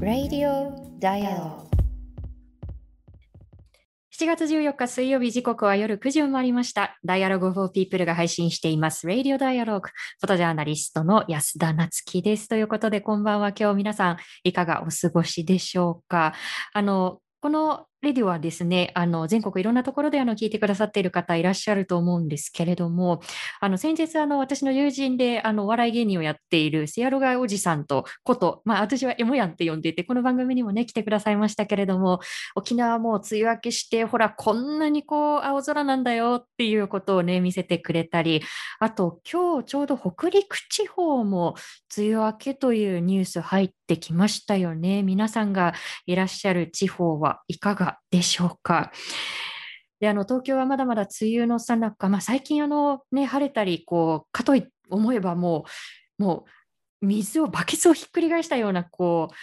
Radio Dialogue 7月14日水曜日時刻は夜9時を回りました。Dialogue for People が配信しています。Radio Dialogue フォトジャーナリストの安田なつきです。ということで、こんばんは。今日皆さんいかがお過ごしでしょうか？あの、このレディはですね、あの、全国いろんなところであの、聞いてくださっている方いらっしゃると思うんですけれども、あの、先日あの、私の友人であの、お笑い芸人をやっているセアロガイおじさんとこと、まあ私はエモヤンって呼んでいて、この番組にもね、来てくださいましたけれども、沖縄も梅雨明けして、ほら、こんなにこう、青空なんだよっていうことをね、見せてくれたり、あと、今日ちょうど北陸地方も梅雨明けというニュース入ってきましたよね。皆さんがいらっしゃる地方はいかがでしょうか？で、あの、東京はまだまだ梅雨のさなか、まあ最近あの、ね、晴れたり、こう、かとい思えばもう、もう、水を、バケツをひっくり返したような、こう、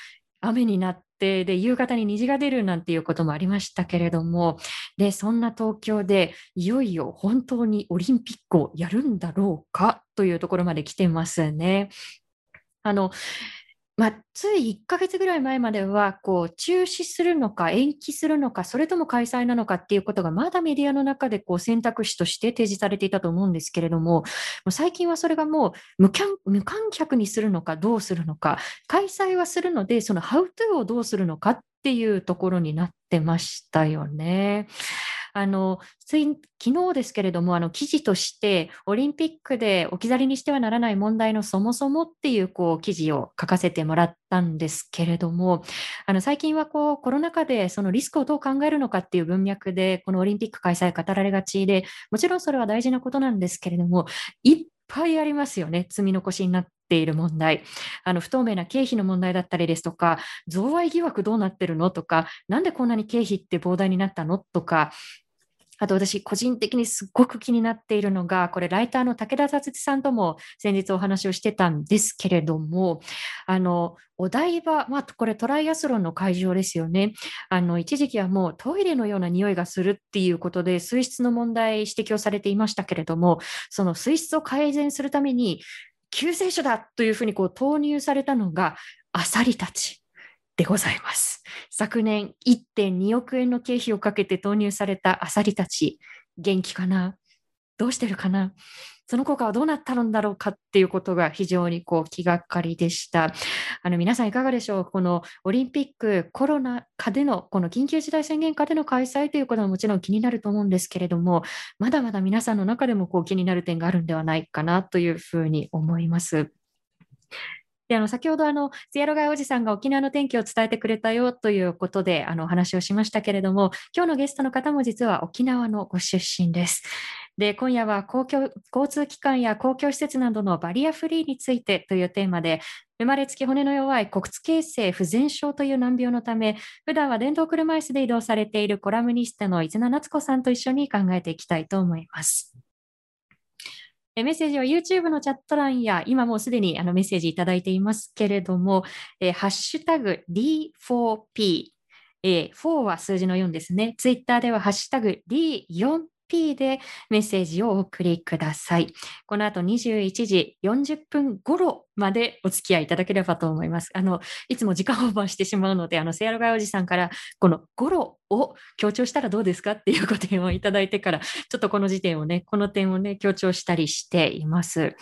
雨になって、で、夕方に虹が出るなんていうこともありましたけれども、で、そんな東京で、いよいよ本当にオリンピックをやるんだろうかというところまで来てますね。あの、まあ、つい1ヶ月ぐらい前までは、こう、中止するのか延期するのか、それとも開催なのかっていうことが、まだメディアの中でこう選択肢として提示されていたと思うんですけれども、もう最近はそれがもう無無観客にするのかどうするのか、開催はするので、そのハウトゥーをどうするのかっていうところになってましたよね。あの、つい昨日ですけれども、あの、記事として、オリンピックで置き去りにしてはならない問題のそもそもっていう、こう、記事を書かせてもらったんですけれども、あの、最近はこう、コロナ禍でそのリスクをどう考えるのかっていう文脈で、このオリンピック開催語られがちで、もちろんそれは大事なことなんですけれども、いっぱいありますよね。積み残しになっている問題。あの、不透明な経費の問題だったりですとか、贈賄疑惑どうなってるのとか、なんでこんなに経費って膨大になったのとか、あと私、個人的にすごく気になっているのが、これ、ライターの武田達さんとも先日お話をしてたんですけれども、あの、お台場、まあ、これトライアスロンの会場ですよね。あの、一時期はもうトイレのような匂いがするっていうことで、水質の問題指摘をされていましたけれども、その水質を改善するために、救世主だというふうにこう投入されたのが、アサリたち。でございます。昨年1.2億円の経費をかけて投入されたアサリたち、元気かな？どうしてるかな？その効果はどうなったんだろうかっていうことが非常にこう気がかりでした。あの皆さんいかがでしょう？このオリンピックコロナ禍でのこの緊急事態宣言下での開催ということはもちろん気になると思うんですけれども、まだまだ皆さんの中でもこう気になる点があるんではないかなというふうに思います。で、あの、先ほどあの、セアロガイおじさんが沖縄の天気を伝えてくれたよということで、お話をしましたけれども、今日のゲストの方も実は沖縄のご出身です。で、今夜は公共、交通機関や公共施設などのバリアフリーについてというテーマで、生まれつき骨の弱い骨形成不全症という難病のため、普段は電動車椅子で移動されているコラムニストの伊豆名夏子さんと一緒に考えていきたいと思います。メッセージは YouTube のチャット欄や、今もうすでにあのメッセージいただいていますけれども、えー、ハッシュタグ D4P、えー、4は数字の4ですね。ツイッターではハッシュタグ D4 P でメッセージをお送りください。この後21時40分頃までお付き合いいただければと思います。あの、いつも時間オーバーしてしまうので、あの、セアロガイおじさんから、この頃を強調したらどうですかっていうご点をいただいてから、ちょっとこの時点をね、この点をね、強調したりしています。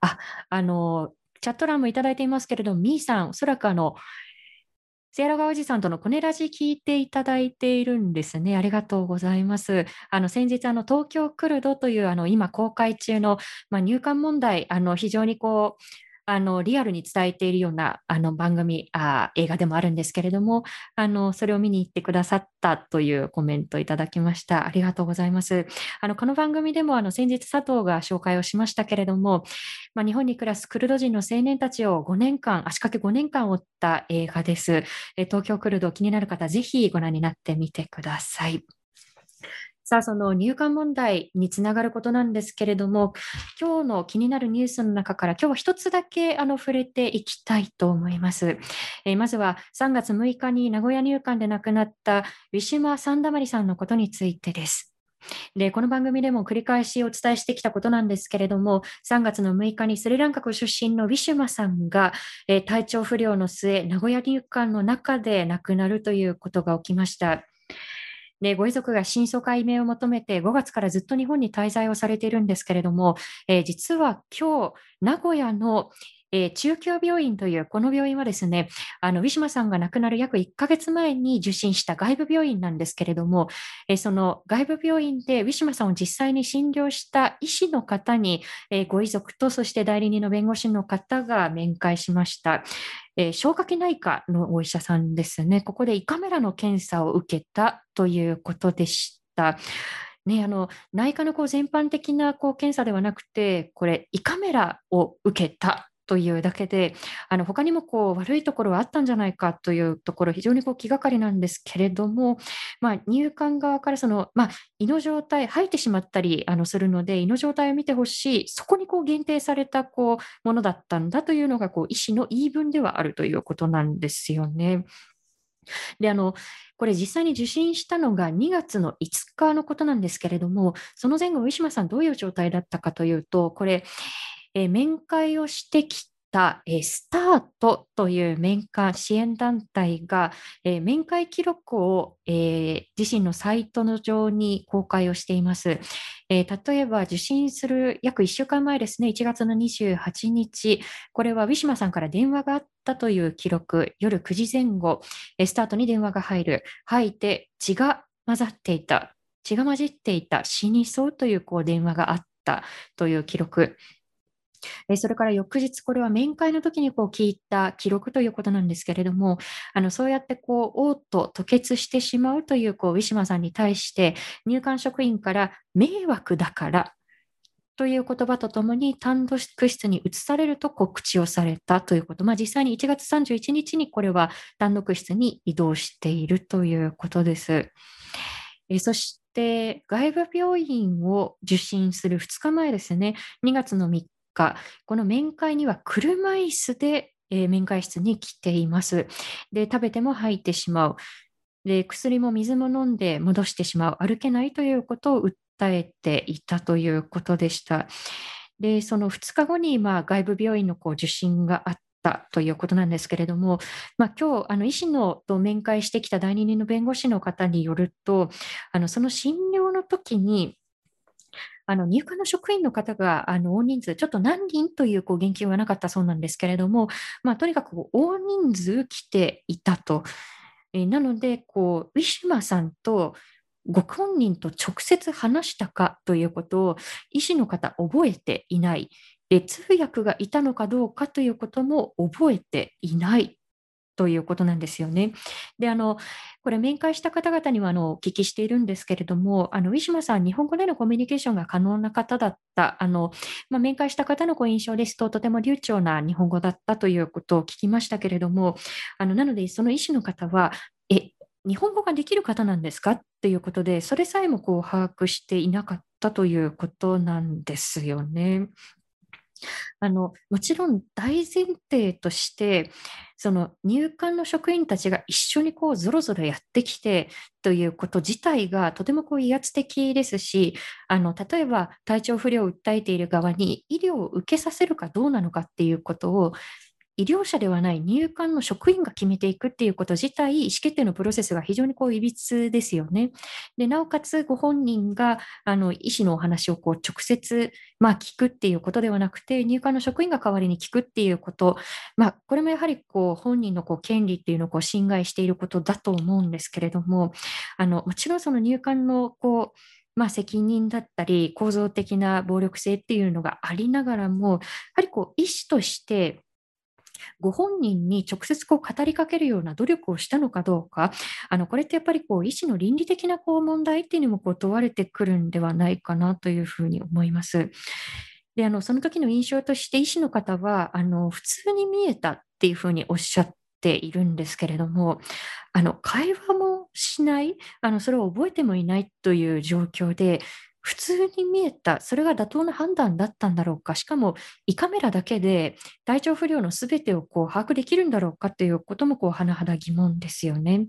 あ、あの、チャット欄もいただいていますけれども、みーさん、おそらくあの、セアロガおじさんとのコネラジ聞いていただいているんですね。ありがとうございます。あの、先日、あの、東京クルドという、あの、今公開中の、まあ、入管問題、あの、非常にこう、あの、リアルに伝えているような、あの、番組、あ映画でもあるんですけれども、あの、それを見に行ってくださったというコメントいただきました。ありがとうございます。あの、この番組でも、あの、先日佐藤が紹介をしましたけれども、まあ、日本に暮らすクルド人の青年たちを5年間、足掛け5年間追った映画です。え東京クルド気になる方、ぜひご覧になってみてください。さあ、その入管問題につながることなんですけれども、今日の気になるニュースの中から、今日は一つだけあの触れていきたいと思います。えー、まずは3月6日に名古屋入管で亡くなったウィシュマ・サンダマリさんのことについてです。で、この番組でも繰り返しお伝えしてきたことなんですけれども、3月の6日にスリランカ国出身のウィシュマさんが、えー、体調不良の末、名古屋入管の中で亡くなるということが起きました。で、ご遺族が真相解明を求めて5月からずっと日本に滞在をされているんですけれども、えー、実は今日、名古屋のえー、中京病院というこの病院はですね、あの、ウィシュマさんが亡くなる約1ヶ月前に受診した外部病院なんですけれども、えー、その外部病院でウィシュマさんを実際に診療した医師の方に、えー、ご遺族とそして代理人の弁護士の方が面会しました。え消化器内科のお医者さんですね。ここで胃カメラの検査を受けたということでした。ね、あの内科のこう全般的なこう検査ではなくて、これ、胃カメラを受けたというだけで、あの他にもこう悪いところはあったんじゃないかというところ、非常にこう気がかりなんですけれども、まあ、入管側からその、まあ、胃の状態、吐いてしまったりあのするので、胃の状態を見てほしい、そこにこう限定されたこうものだったんだというのがこう医師の言い分ではあるということなんですよね。であのこれ実際に受診したのが2月の5日のことなんですけれども、その前後、ウィシュマさん、どういう状態だったかというと、これ、え面会をしてきた、えスタートという面会支援団体が、え面会記録を、え自身のサイトの上に公開をしています。え例えば受診する約1週間前ですね、1月の28日、これはウィシュマさんから電話があったという記録、夜9時前後、えスタートに電話が入る、吐いて血が混ざっていた、血が混じっていた、死にそうというこう電話があったという記録。それから翌日、これは面会の時にこう聞いた記録ということなんですけれども、あのそうやってこう、おうと吐血してしまうというこうウィシュマさんに対して、入管職員から迷惑だからという言葉とともに単独室に移されると告知をされたということ、まあ、実際に1月31日にこれは単独室に移動しているということです。えそして外部病院を受診する2日前ですね、2月の3か、この面会には車椅子で、えー、面会室に来ています。で、食べても吐いてしまう。で、薬も水も飲んで戻してしまう。歩けないということを訴えていたということでした。で、その2日後に、まあ、外部病院のこう受診があったということなんですけれども、まあ、今日あの医師のと面会してきた代理人の弁護士の方によると、あのその診療の時に、あの入管の職員の方があの大人数、ちょっと何人というこう言及はなかったそうなんですけれども、まあ、とにかく大人数来ていたと。えなのでこう、ウィシュマさんとご本人と直接話したかということを医師の方覚えていない。で通訳がいたのかどうかということも覚えていないということなんですよね。で、あの、これ面会した方々にはあのお聞きしているんですけれども、あのウィシュマさん、日本語でのコミュニケーションが可能な方だった、あのまあ、面会した方のご印象ですと、とても流暢な日本語だったということを聞きましたけれども、あのなので、その医師の方は、え、日本語ができる方なんですか？っていうことで、それさえもこう把握していなかったということなんですよね。あのもちろん大前提として、その入管の職員たちが一緒にこうぞろぞろやってきてということ自体がとてもこう威圧的ですし、あの例えば体調不良を訴えている側に医療を受けさせるかどうなのかっていうことを医療者ではない入管の職員が決めていくっていうこと自体、意思決定のプロセスが非常にこういびつですよね。でなおかつ、ご本人があの医師のお話をこう直接、まあ、聞くっていうことではなくて、入管の職員が代わりに聞くっていうこと、まあ、これもやはりこう本人のこう権利っていうのをこう侵害していることだと思うんですけれども、あのもちろんその入管のこうまあ、責任だったり構造的な暴力性っていうのがありながらも、やはりこう医師としてご本人に直接こう語りかけるような努力をしたのかどうか、あのこれってやっぱりこう医師の倫理的なこう問題っていうのもこう問われてくるんではないかなというふうに思います。であのその時の印象として医師の方はあの普通に見えたっていうふうにおっしゃっているんですけれどもあの会話もしないあのそれを覚えてもいないという状況で普通に見えた、それが妥当な判断だったんだろうか、しかも胃カメラだけで体調不良のすべてをこう把握できるんだろうかということもこう甚だ疑問ですよね。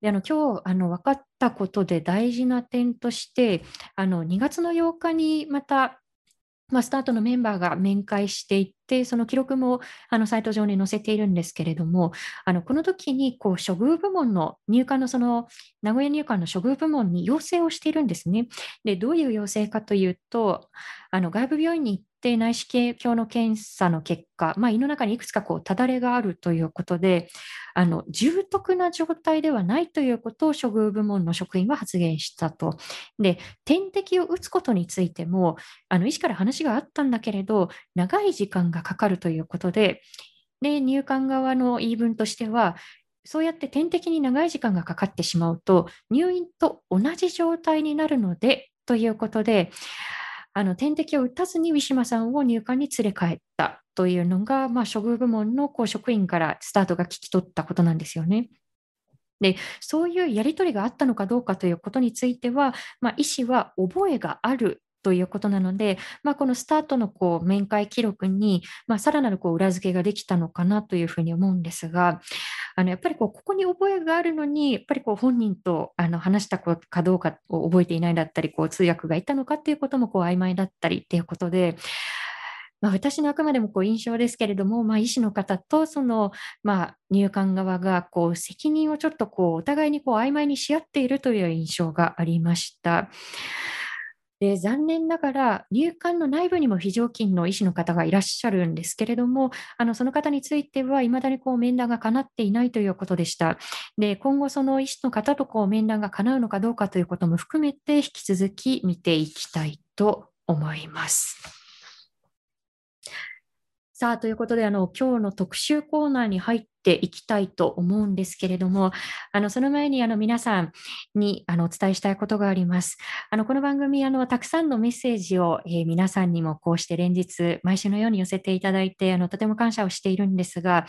であの今日あの分かったことで大事な点としてあの2月の8日にまたまあ、スタートのメンバーが面会していてって、その記録もあのサイト上に載せているんですけれども、あのこの時にこう処遇部門の入管のその名古屋入管の処遇部門に要請をしているんですね。で、どういう要請かというと、あの外部病院に行って内視鏡の検査の結果、まあ、胃の中にいくつかこうただれがあるということで、あの重篤な状態ではないということを処遇部門の職員は発言したと。で、点滴を打つことについても、あの医師から話があったんだけれど、長い時間ががかかるということで、で入管側の言い分としては、そうやって点滴に長い時間がかかってしまうと、入院と同じ状態になるのでということで、あの点滴を打たずにウィシュマさんを入管に連れ帰ったというのが、まあ、処遇部門のこう職員からスタートが聞き取ったことなんですよね。でそういうやり取りがあったのかどうかということについては、まあ、医師は覚えがあるということなので、まあ、このスタートのこう面会記録に、まあ、さらなるこう裏付けができたのかなというふうに思うんですが、あのやっぱりこうここに覚えがあるのに、やっぱりこう本人とあの話したかどうかを覚えていないだったり、こう通訳がいたのかっていうこともこう曖昧だったりっていうことで、まあ、私のあくまでもこう印象ですけれども、まあ、医師の方とその、まあ、入管側がこう責任をちょっとこうお互いにこう曖昧にし合っているという印象がありました。で残念ながら入管の内部にも非常勤の医師の方がいらっしゃるんですけれども、あのその方についてはいまだにこう面談が叶っていないということでした。で今後、その医師の方とこう面談が叶うのかどうかということも含めて、引き続き見ていきたいと思います。さあ、ということで、あの、今日の特集コーナーに入っていきたいと思うんですけれども、あの、その前に、あの、皆さんに、あの、お伝えしたいことがあります。あの、この番組、あの、たくさんのメッセージを、えー、皆さんにもこうして連日、毎週のように寄せていただいて、あの、とても感謝をしているんですが、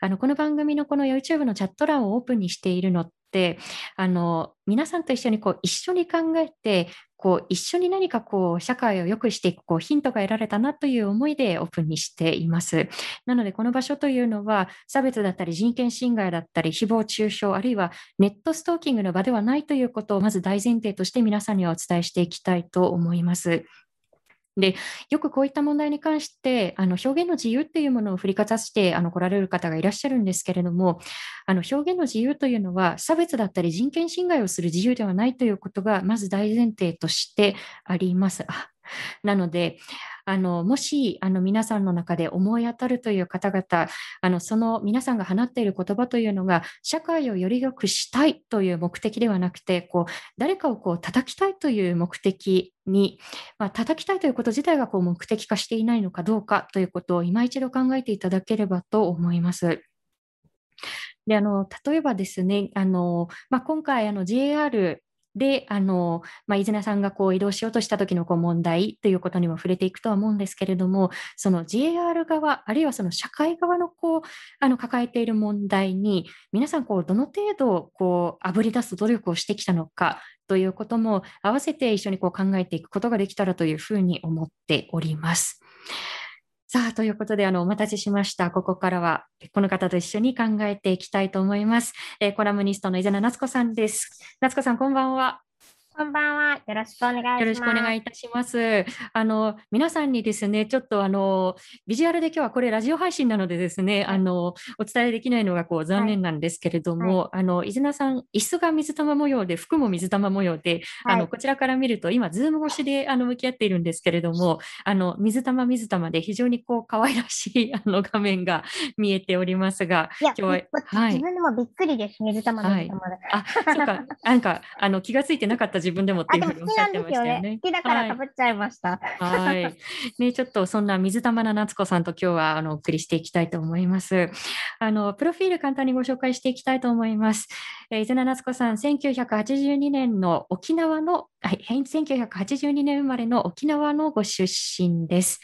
あの、この番組のこの YouTube のチャット欄をオープンにしているのって、あの、皆さんと一緒にこう、一緒に考えて、こう一緒に何かこう社会を良くしていくこうヒントが得られたなという思いでオープンにしています。なのでこの場所というのは差別だったり人権侵害だったり誹謗中傷あるいはネットストーキングの場ではないということをまず大前提として皆さんにはお伝えしていきたいと思います。でよくこういった問題に関してあの表現の自由というものを振りかざしてあの来られる方がいらっしゃるんですけれどもあの表現の自由というのは差別だったり人権侵害をする自由ではないということがまず大前提としてあります。なので、あのもしあの皆さんの中で思い当たるという方々、あのその皆さんが放っている言葉というのが、社会をより良くしたいという目的ではなくて、こう誰かをこう叩きたいという目的に、まあ、叩きたいということ自体がこう目的化していないのかどうかということを今一度考えていただければと思います。であの例えばですね、あのまあ、今回あの JR で、あの、まあ、伊豆さんがこう移動しようとした時のこう問題ということにも触れていくとは思うんですけれども、その JR 側、あるいはその社会側のこう、あの抱えている問題に、皆さんこう、どの程度こう、あぶり出す努力をしてきたのかということも、合わせて一緒にこう考えていくことができたらというふうに思っております。さあ、ということで、あの、お待たせしました。ここからは、この方と一緒に考えていきたいと思います。えー、コラムニストの伊是名夏子さんです。夏子さん、こんばんは。こんばんは。よろしくお願いします。よろしくお願いいたします。あの、皆さんにですね、ちょっとあの、ビジュアルで今日はこれラジオ配信なのでですね、はい、あの、お伝えできないのがこう残念なんですけれども、はい、あの、伊是名さん、椅子が水玉模様で、服も水玉模様で、はい、あの、こちらから見ると、今、ズーム越しであの向き合っているんですけれども、あの、水玉水玉で非常にこう、可愛らしい あの画面が見えておりますが、今日は、はい、自分でもびっくりです、水玉水玉で。あ、そうか、なんか、あの、気がついてなかった自分でもっていうふうに好きなんですよね。好きだからかぶっちゃいました。はい。ね、ちょっとそんな水玉な夏子さんと今日はあのお送りしていきたいと思います。あの、プロフィール簡単にご紹介していきたいと思います。えー、伊豆夏子さん、1982年の沖縄の、はい、1982年生まれの沖縄のご出身です。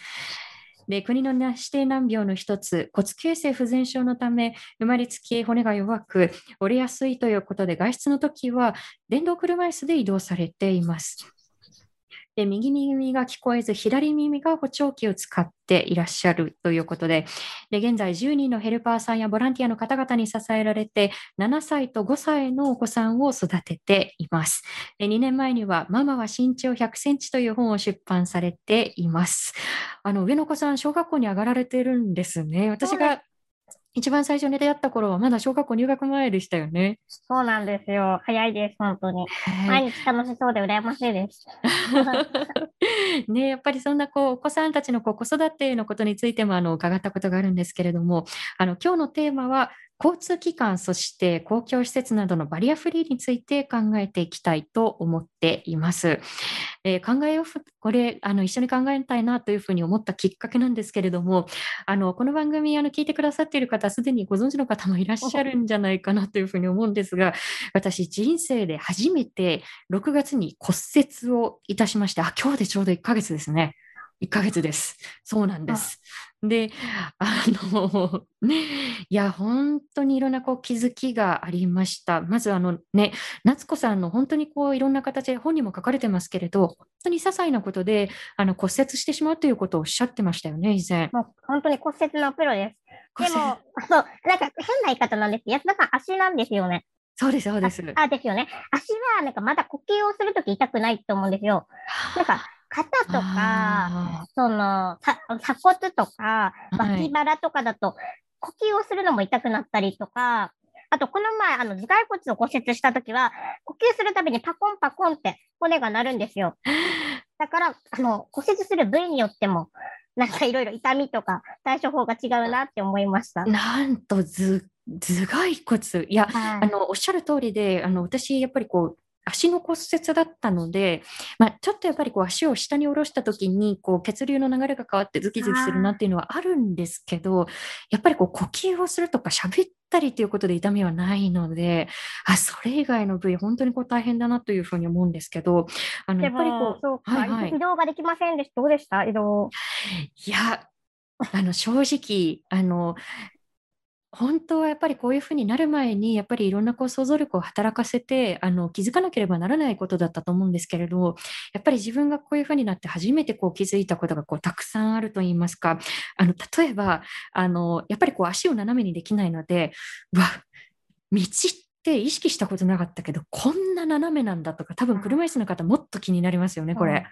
で国の指定難病の一つ、骨形成不全症のため、生まれつき骨が弱く、折れやすいということで、外出の時は電動車椅子で移動されています。で右耳が聞こえず、左耳が補聴器を使っていらっしゃるということで、で現在10人のヘルパーさんやボランティアの方々に支えられて、7歳と5歳のお子さんを育てています。で2年前には、ママは身長100センチという本を出版されています。あの上の子さん、小学校に上がられてるんですね。私が一番最初に出会った頃はまだ小学校入学前でしたよね。そうなんですよ。早いです、本当に。毎日楽しそうで羨ましいです。ね、やっぱりそんなこうお子さんたちのこう子育てのことについてもあの伺ったことがあるんですけれども、あの今日のテーマは交通機関、そして公共施設などのバリアフリーについて考えていきたいと思っています。えー、考えをこれあの一緒に考えたいなというふうに思ったきっかけなんですけれども、あのこの番組あの聞いてくださっている方、すでにご存知の方もいらっしゃるんじゃないかなというふうに思うんですが、私、人生で初めて6月に骨折をいたしまして、あ今日でちょうど1ヶ月ですね。1ヶ月です。そうなんです。で、あの、いや、本当にいろんなこう気づきがありました。まずあのね、夏子さんの本当にこういろんな形で本にも書かれてますけれど、本当に些細なことであの骨折してしまうということをおっしゃってましたよね、以前。もう本当に骨折のプロです。でも、あの、なんか変な言い方なんです安田さん足なんですよね。そうです、そうです。あ、ですよね。足はなんかまだ呼吸をするとき痛くないと思うんですよ。なんか肩とか、その、鎖骨とか、脇腹とかだと、呼吸をするのも痛くなったりとか、あと、この前、あの、頭蓋骨を骨折したときは、呼吸するたびにパコンパコンって骨が鳴るんですよ。だから、あの、骨折する部位によっても、なんかいろいろ痛みとか対処法が違うなって思いました。なんと頭、頭蓋骨。いや、はい、あの、おっしゃる通りで、あの、私、やっぱりこう、足の骨折だったので、まあ、ちょっとやっぱりこう足を下に下ろした時にこう血流の流れが変わってズキズキするなっていうのはあるんですけど、やっぱりこう呼吸をするとか喋ったりということで痛みはないので、あ、それ以外の部位本当にこう大変だなというふうに思うんですけど、あのやっぱりこう、そうか、はいはい、移動ができませんでした。どうでした？移動。いや、あの正直、あの本当はやっぱりこういうふうになる前に、やっぱりいろんなこう想像力を働かせて、あの気づかなければならないことだったと思うんですけれど、やっぱり自分がこういうふうになって初めてこう気づいたことがこうたくさんあると言いますか、あの例えばあの、やっぱりこう足を斜めにできないので、わ道って意識したことなかったけど、こんな斜めなんだとか、多分車椅子の方もっと気になりますよね、これ。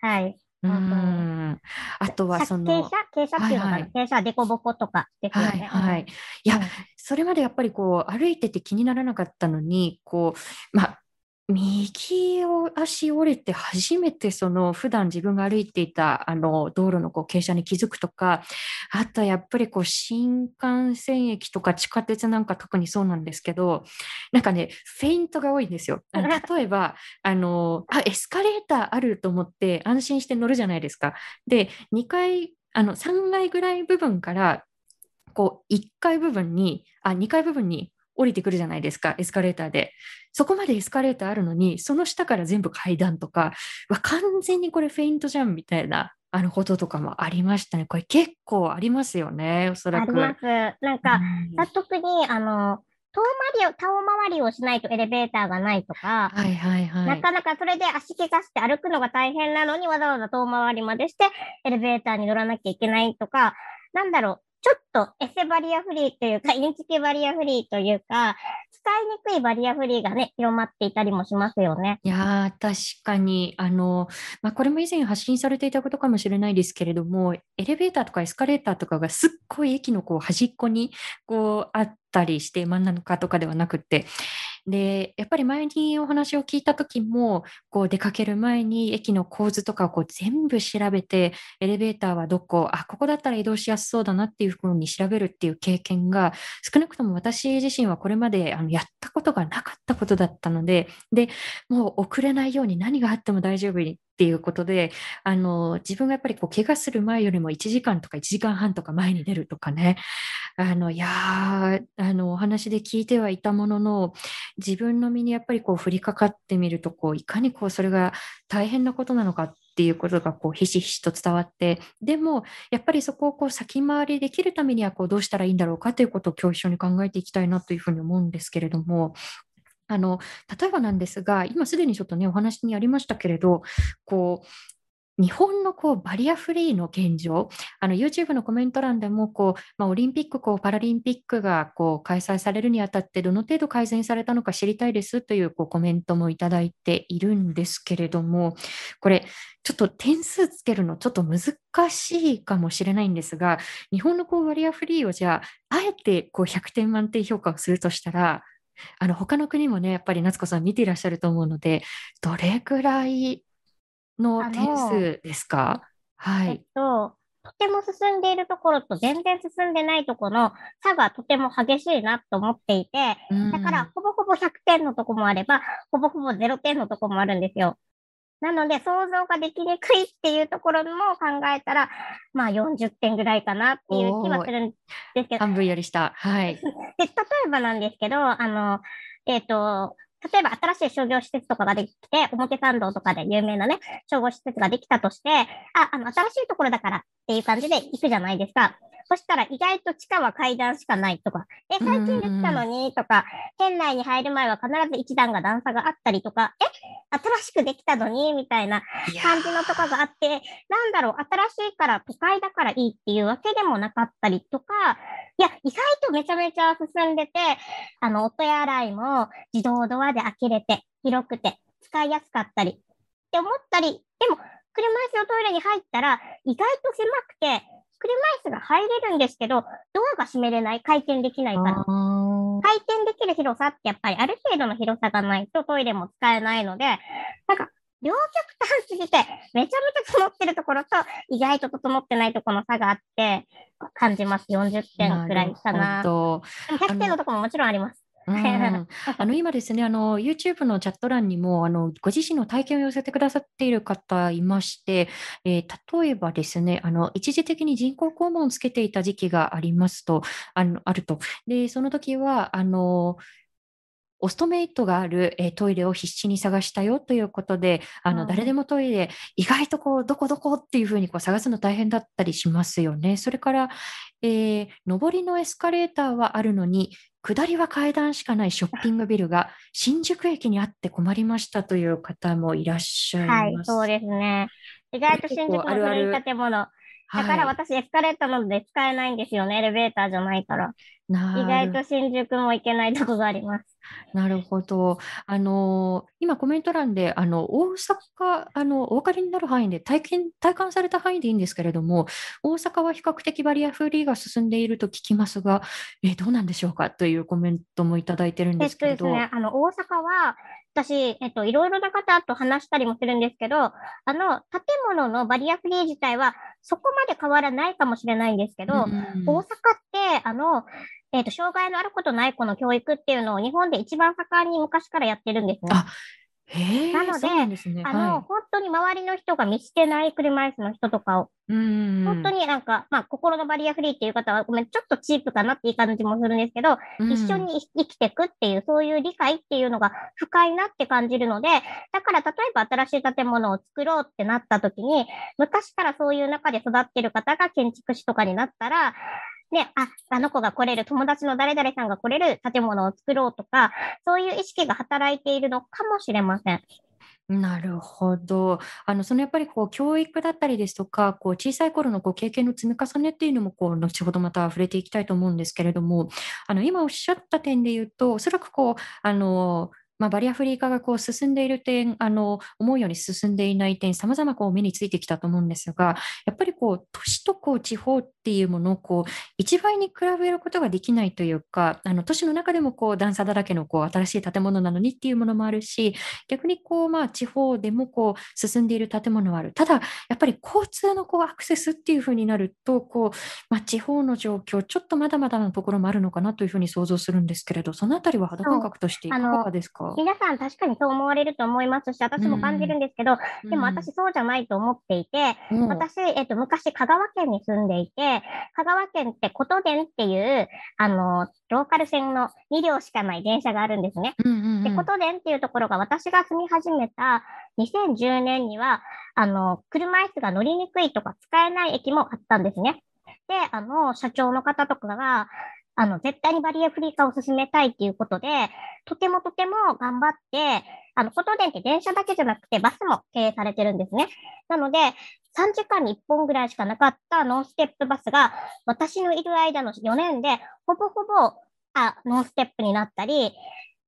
はい。うん。あとはその。傾斜傾斜っていうのかな、はいはい、傾斜、凸凹とかですよね。はいはい。いや、うん、それまでやっぱりこう、歩いてて気にならなかったのに、こう、まあ、右を足折れて初めてその普段自分が歩いていたあの道路のこう傾斜に気づくとか、あとはやっぱりこう新幹線駅とか地下鉄なんか特にそうなんですけど、なんかね、フェイントが多いんですよ。例えば、あの、あ、エスカレーターあると思って安心して乗るじゃないですか。で、2階、あの3階ぐらい部分から、こう1階部分に、あ、2階部分に降りてくるじゃないですか、エスカレーターで。そこまでエスカレーターあるのに、その下から全部階段とか、完全にこれフェイントじゃんみたいなあのこととかもありましたね。これ結構ありますよね、おそらく。あります。なんか、うん、特に、あの、遠回りを、遠回りをしないとエレベーターがないとか、はいはいはい、なかなかそれで足怪我して歩くのが大変なのにわざわざ遠回りまでしてエレベーターに乗らなきゃいけないとか、なんだろう、ちょっとエセバリアフリーというか、インチキバリアフリーというか、使いにくいバリアフリーがね、広まっていたりもしますよね。いや確かに、あの、まあ、これも以前発信されていたことかもしれないですけれども、エレベーターとかエスカレーターとかがすっごい駅のこう端っこにこうあったりして、真ん中とかではなくって、で、やっぱり前にお話を聞いた時も、こう出かける前に駅の構図とかをこう全部調べて、エレベーターはどこ、あ、ここだったら移動しやすそうだなっていうふうに調べるっていう経験が、少なくとも私自身はこれまであのやったことがなかったことだったので、で、もう遅れないように何があっても大丈夫にっていうことで、あの、自分がやっぱりこう怪我する前よりも1時間とか1時間半とか前に出るとかね、あの、いやあの、お話で聞いてはいたものの、自分の身にやっぱりこう降りかかってみると、こう、いかにこう、それが大変なことなのかっていうことがこうひしひしと伝わって、でもやっぱりそこをこう先回りできるためにはこうどうしたらいいんだろうかということを今日一緒に考えていきたいなというふうに思うんですけれども、あの例えばなんですが、今すでにちょっとね、お話にありましたけれど、こう日本のこうバリアフリーの現状、あの YouTube のコメント欄でもこう、まあ、オリンピック、こうパラリンピックがこう開催されるにあたって、どの程度改善されたのか知りたいですというこうコメントもいただいているんですけれども、これ、ちょっと点数つけるのちょっと難しいかもしれないんですが、日本のこうバリアフリーをじゃあ、あえてこう100点満点評価をするとしたら、あの他の国もね、やっぱり夏子さん見ていらっしゃると思うので、どれぐらいの点数ですか？はい。えっと、とても進んでいるところと全然進んでないところの差がとても激しいなと思っていて、だからほぼほぼ100点のとこもあれば、ほぼほぼ0点のとこもあるんですよ。なので、想像ができにくいっていうところも考えたら、まあ40点ぐらいかなっていう気はするんですけど。半分より下。はい。で、例えばなんですけど、あの、えっ、ー、と、例えば新しい商業施設とかができて、表参道とかで有名なね、商業施設ができたとして、あ、あの、新しいところだからっていう感じで行くじゃないですか。そしたら意外と地下は階段しかないとか、え、最近できたのにとか、店内に入る前は必ず一段が段差があったりとか、え、新しくできたのにみたいな感じのとかがあって、なんだろう、新しいから都会だからいいっていうわけでもなかったりとか、いや、意外とめちゃめちゃ進んでて、あの、お手洗いも自動ドアで開けれて、広くて、使いやすかったりって思ったり、でも、車椅子のトイレに入ったら、意外と狭くて、車椅子が入れるんですけど、ドアが閉めれない、回転できないから。回転できる広さってやっぱりある程度の広さがないとトイレも使えないので、なんか、両極端すぎて、めちゃめちゃ整ってるところと、意外と整ってないところの差があって、感じます。40点くらいかな。な100点のところももちろんあります。うん、あの今ですね、あの YouTube のチャット欄にもあのご自身の体験を寄せてくださっている方いまして、えー、例えばですね、あの一時的に人工肛門をつけていた時期がありますと、あのあると。で、その時は、あのオストメイトがある、えー、トイレを必死に探したよということで、あの、誰でもトイレ、意外とこう、どこどこっていうふうにこう探すの大変だったりしますよね。それから、えー、上りのエスカレーターはあるのに、下りは階段しかないショッピングビルが新宿駅にあって困りましたという方もいらっしゃいます。はい、そうですね。意外と新宿の古い建物。だから私エスカレーターなので使えないんですよね。エレベーターじゃないから。意外と新宿も行けないとこがあります。なるほど。あの今コメント欄であの大阪あのお分かりになる範囲で体験体感された範囲でいいんですけれども、大阪は比較的バリアフリーが進んでいると聞きますが、えどうなんでしょうか？というコメントもいただいてるんですけれど。ね、あの大阪は私、えっと、いろいろな方と話したりもするんですけど、あの、建物のバリアフリー自体はそこまで変わらないかもしれないんですけど、大阪って、あの、えっ、ー、と、障害のあることない子の教育っていうのを日本で一番盛んに昔からやってるんですね。あなので、ね、あの、はい、本当に周りの人が見捨てない車椅子の人とかを、うん本当になんか、まあ、心のバリアフリーっていう方は、ごめん、ちょっとチープかなっていう感じもするんですけど、一緒に生きていくっていう、そういう理解っていうのが深いなって感じるので、だから例えば新しい建物を作ろうってなった時に、昔からそういう中で育ってる方が建築士とかになったら、ね、あ、あの子が来れる、友達の誰々さんが来れる建物を作ろうとか、そういう意識が働いているのかもしれません。なるほど。あの、そのやっぱりこう教育だったりですとか、こう小さい頃のこう経験の積み重ねっていうのもこう後ほどまた触れていきたいと思うんですけれども、あの今おっしゃった点で言うと、おそらくこうあのまあ、バリアフリー化がこう進んでいる点、あの思うように進んでいない点、さまざま目についてきたと思うんですが、やっぱりこう都市とこう地方っていうものをこう一倍に比べることができないというか、あの都市の中でもこう段差だらけのこう新しい建物なのにっていうものもあるし、逆にこう、まあ、地方でもこう進んでいる建物はある。ただ、やっぱり交通のこうアクセスっていうふうになると、こうまあ、地方の状況、ちょっとまだまだのところもあるのかなというふうに想像するんですけれど、そのあたりは肌感覚としていかがですか？皆さん確かにそう思われると思いますし、私も感じるんですけど、うん、でも私そうじゃないと思っていて、うん、私、えっと、昔香川県に住んでいて、香川県って琴電っていう、あの、ローカル線の2両しかない電車があるんですね。うんうんうん、で、琴電っていうところが私が住み始めた2010年には、あの、車椅子が乗りにくいとか使えない駅もあったんですね。で、あの、社長の方とかが、あの、絶対にバリアフリー化を進めたいっていうことで、とてもとても頑張って、あの、外電って電車だけじゃなくてバスも経営されてるんですね。なので、3時間に1本ぐらいしかなかったノンステップバスが、私のいる間の4年で、ほぼほぼ、あ、ノンステップになったり、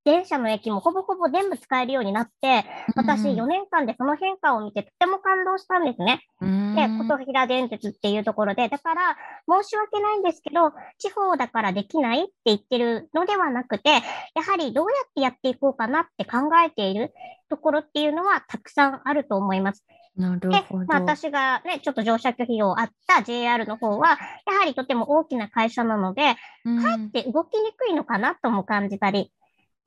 電車の駅もほぼほぼ全部使えるようになって、私4年間でその変化を見てとても感動したんですね。で、琴平電鉄っていうところで、だから申し訳ないんですけど、地方だからできないって言ってるのではなくて、やはりどうやってやっていこうかなって考えているところっていうのはたくさんあると思います。なるほど。まあ、私がね、ちょっと乗車拒否をあった JR の方は、やはりとても大きな会社なので、かえって動きにくいのかなとも感じたり、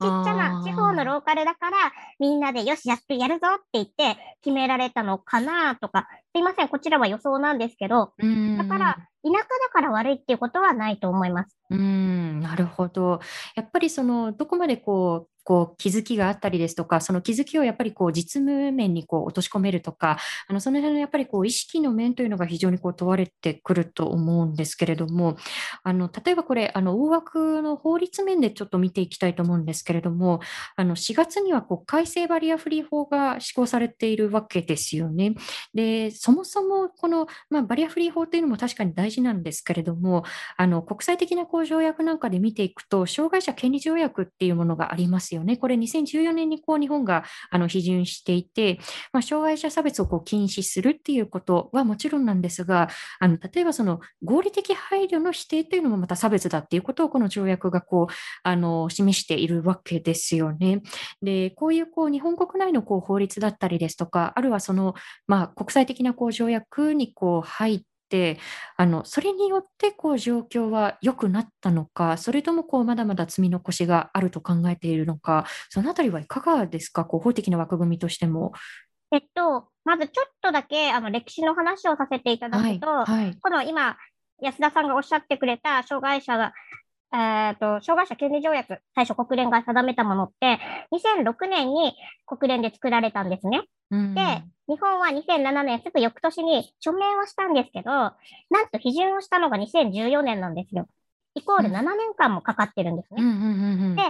ちっちゃな地方のローカルだから、みんなでよし、やってやるぞって言って決められたのかなとか、すいません、こちらは予想なんですけど、だから、田舎だから悪いっていうことはないと思います。うん、なるほど。やっぱりその、どこまでこう、こう気づきがあったりですとか、その気づきをやっぱりこう実務面にこう落とし込めるとか、あのその辺のやっぱりこう意識の面というのが非常にこう問われてくると思うんですけれども、あの例えばこれ、あの大枠の法律面でちょっと見ていきたいと思うんですけれども、あの4月にはこう改正バリアフリー法が施行されているわけですよね。で、そもそもこの、まあ、バリアフリー法というのも確かに大事なんですけれども、あの国際的なこう条約なんかで見ていくと、障害者権利条約っていうものがありますよね。これ2014年にこう日本があの批准していて、まあ、障害者差別をこう禁止するっていうことはもちろんなんですが、あの例えばその合理的配慮の否定というのもまた差別だっていうことをこの条約がこうあの示しているわけですよね。で、こういうこう日本国内のこう法律だったりですとか、あるいはその、まあ、国際的なこう条約にこう入って、あのそれによってこう状況は良くなったのか、それともこうまだまだ積み残しがあると考えているのか、そのあたりはいかがですか、こう法的な枠組みとしても。えっと、まずちょっとだけあの歴史の話をさせていただくと、はいはい、この今、安田さんがおっしゃってくれた障害者が、えーと、障害者権利条約、最初国連が定めたものって、2006年に国連で作られたんですね。うん、で、日本は2007年すぐ翌年に署名はしたんですけど、なんと批准をしたのが2014年なんですよ。イコール7年間もかかってるんですね。で、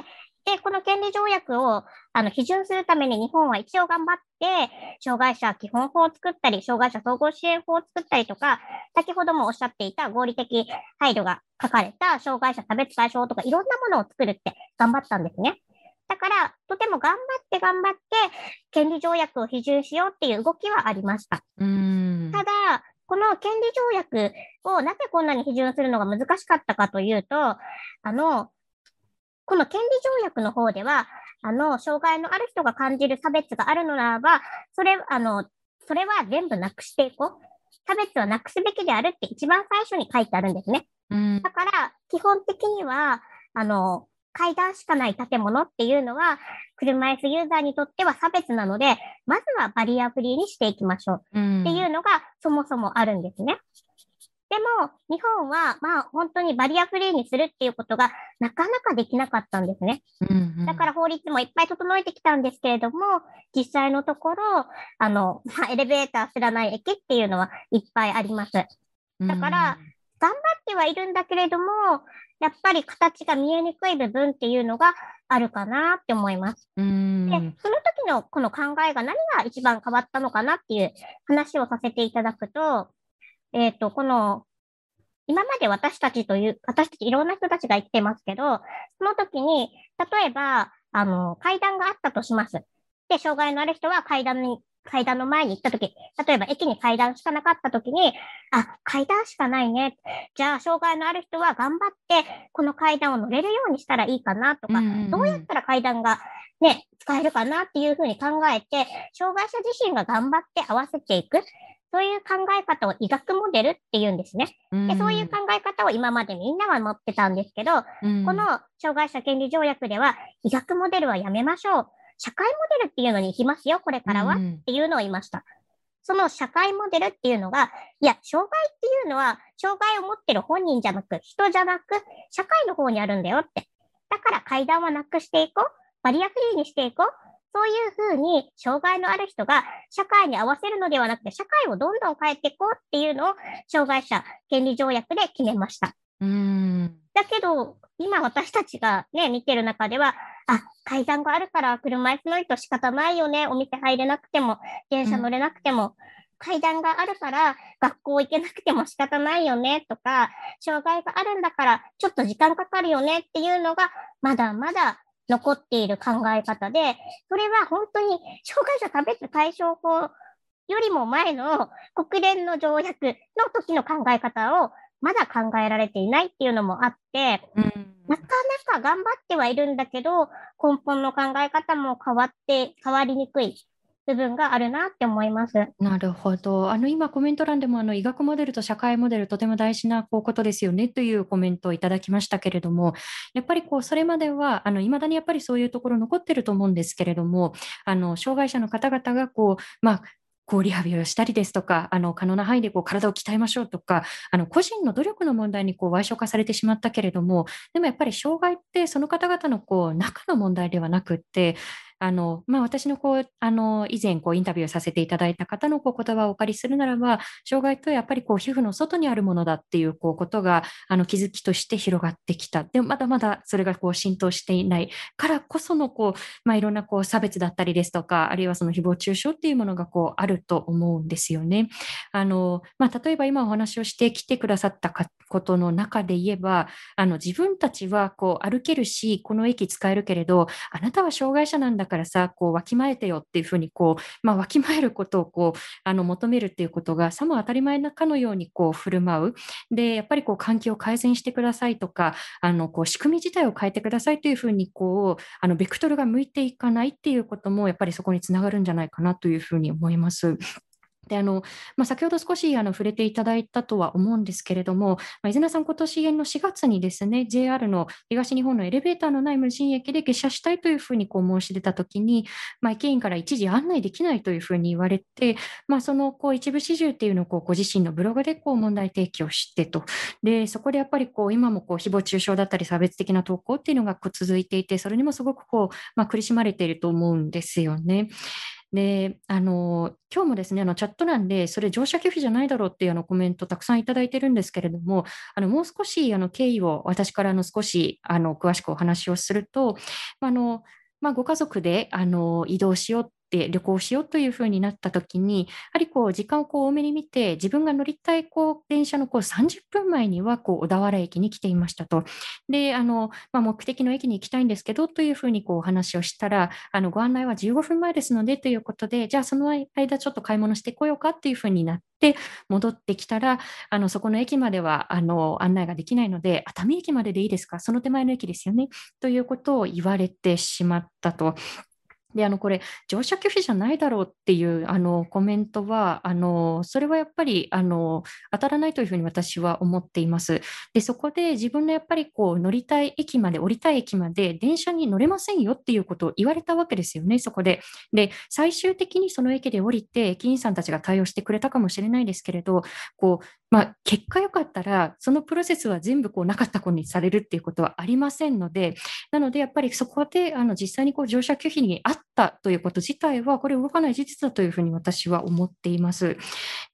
で、この権利条約をあの批准するために日本は一応頑張って、障害者基本法を作ったり、障害者総合支援法を作ったりとか、先ほどもおっしゃっていた合理的配慮が書かれた障害者差別解消とかいろんなものを作るって頑張ったんですね。だから、とても頑張って頑張って、権利条約を批准しようっていう動きはありました。ただ、この権利条約をなぜこんなに批准するのが難しかったかというと、あの、この権利条約の方では、あの、障害のある人が感じる差別があるのならば、それ、あの、それは全部なくしていこう。差別はなくすべきであるって一番最初に書いてあるんですね。だから、基本的には、あの、階段しかない建物っていうのは、車椅子ユーザーにとっては差別なので、まずはバリアフリーにしていきましょうっていうのがそもそもあるんですね。でも、日本は、まあ、本当にバリアフリーにするっていうことがなかなかできなかったんですね。だから法律もいっぱい整えてきたんですけれども、実際のところ、あの、まあ、エレベーターすらない駅っていうのはいっぱいあります。だから、頑張ってはいるんだけれども、やっぱり形が見えにくい部分っていうのがあるかなって思います。で、その時のこの考えが何が一番変わったのかなっていう話をさせていただくと、えっ、ー、と、この、今まで私たちという、私たちいろんな人たちが生きてますけど、その時に、例えば、あの、階段があったとします。で、障害のある人は階段に階段の前に行った時、例えば駅に階段しかなかった時に、あ、階段しかないね。じゃあ、障害のある人は頑張って、この階段を乗れるようにしたらいいかなとか、どうやったら階段がね、使えるかなっていうふうに考えて、障害者自身が頑張って合わせていく。そういう考え方を医学モデルっていうんですね。でそういう考え方を今までみんなは持ってたんですけど、この障害者権利条約では医学モデルはやめましょう。社会モデルっていうのに行きますよ、これからは、っていうのを言いました。その社会モデルっていうのが、いや、障害っていうのは、障害を持ってる本人じゃなく、人じゃなく、社会の方にあるんだよって。だから階段はなくしていこう。バリアフリーにしていこう。そういうふうに、障害のある人が社会に合わせるのではなくて、社会をどんどん変えていこうっていうのを、障害者権利条約で決めました。うんだだけど、今私たちがね、見てる中では、あ、階段があるから車椅子ないと仕方ないよね。お店入れなくても、電車乗れなくても、うん、階段があるから学校行けなくても仕方ないよねとか、障害があるんだからちょっと時間かかるよねっていうのが、まだまだ残っている考え方で、それは本当に障害者差別解消法よりも前の国連の条約の時の考え方をまだ考えられていないっていうのもあって、うん、なかなか頑張ってはいるんだけど、根本の考え方も変わって、変わりにくい部分があるなって思います。なるほど。あの今コメント欄でもあの医学モデルと社会モデルとても大事なこうことですよねというコメントをいただきましたけれども、やっぱりこうそれまではあの未だにやっぱりそういうところ残ってると思うんですけれども、あの障害者の方々がこうまあこうリハビリをしたりですとか、あの可能な範囲でこう体を鍛えましょうとか、あの個人の努力の問題にこう賠償化されてしまったけれども、でもやっぱり障害ってその方々のこう中の問題ではなくって、あの、まあ、私のこう、あの、以前こうインタビューさせていただいた方のこう言葉をお借りするならば、障害とやっぱりこう皮膚の外にあるものだっていうこうことが、あの、気づきとして広がってきた。でもまだまだそれがこう浸透していないからこそのこう、まあ、いろんなこう差別だったりですとか、あるいはその誹謗中傷っていうものがこうあると思うんですよね。あの、まあ、例えば今お話をしてきてくださったことの中で言えば、あの、自分たちはこう歩けるし、この駅使えるけれど、あなたは障害者なんだからさ、こう、わきまえてよっていうふうに、こう、まあ、わきまえることを、こう、あの、求めるっていうことが、さも当たり前なかのように、こう、振る舞う。で、やっぱり、こう、環境を改善してくださいとか、あの、こう、仕組み自体を変えてくださいというふうに、こう、あの、ベクトルが向いていかないっていうことも、やっぱりそこにつながるんじゃないかなというふうに思います。であのまあ、先ほど少しあの触れていただいたとは思うんですけれども、まあ、伊豆名さん、今年の4月にですね JR の東日本のエレベーターのない無人駅で下車したいというふうにこう申し出たときに、まあ、駅員から一時案内できないというふうに言われて、まあ、そのこう一部始終っていうのをこうご自身のブログでこう問題提起をしてと、でそこでやっぱりこう今もこう誹謗中傷だったり差別的な投稿っていうのがこう続いていて、それにもすごくこう、まあ、苦しまれていると思うんですよね。で、あの、今日もですね、あのチャット欄で、それ乗車拒否じゃないだろうっていうあのコメントたくさんいただいてるんですけれども、あのもう少しあの経緯を私からの少しあの詳しくお話をすると、あのまあ、ご家族であの移動しようって旅行しようというふうになった時に、やはりこう時間をこう多めに見て、自分が乗りたいこう電車のこう30分前にはこう小田原駅に来ていましたと。で、あのまあ、目的の駅に行きたいんですけどというふうにこうお話をしたら、あのご案内は15分前ですのでということで、じゃあその間ちょっと買い物してこようかっていうふうになって、戻ってきたら、あのそこの駅まではあの案内ができないので、熱海駅まででいいですか、その手前の駅ですよね？ということを言われてしまったと。で、あの、これ、乗車拒否じゃないだろうっていうあのコメントは、あのそれはやっぱりあの当たらないというふうに私は思っています。で、そこで自分のやっぱりこう乗りたい駅まで、降りたい駅まで電車に乗れませんよっていうことを言われたわけですよね、そこで。で、最終的にその駅で降りて、駅員さんたちが対応してくれたかもしれないですけれど、こうまあ、結果良かったら、そのプロセスは全部こうなかったことにされるっていうことはありませんので、なのでやっぱりそこであの実際にこう乗車拒否にあったということ自体は、これ動かない事実だというふうに私は思っています。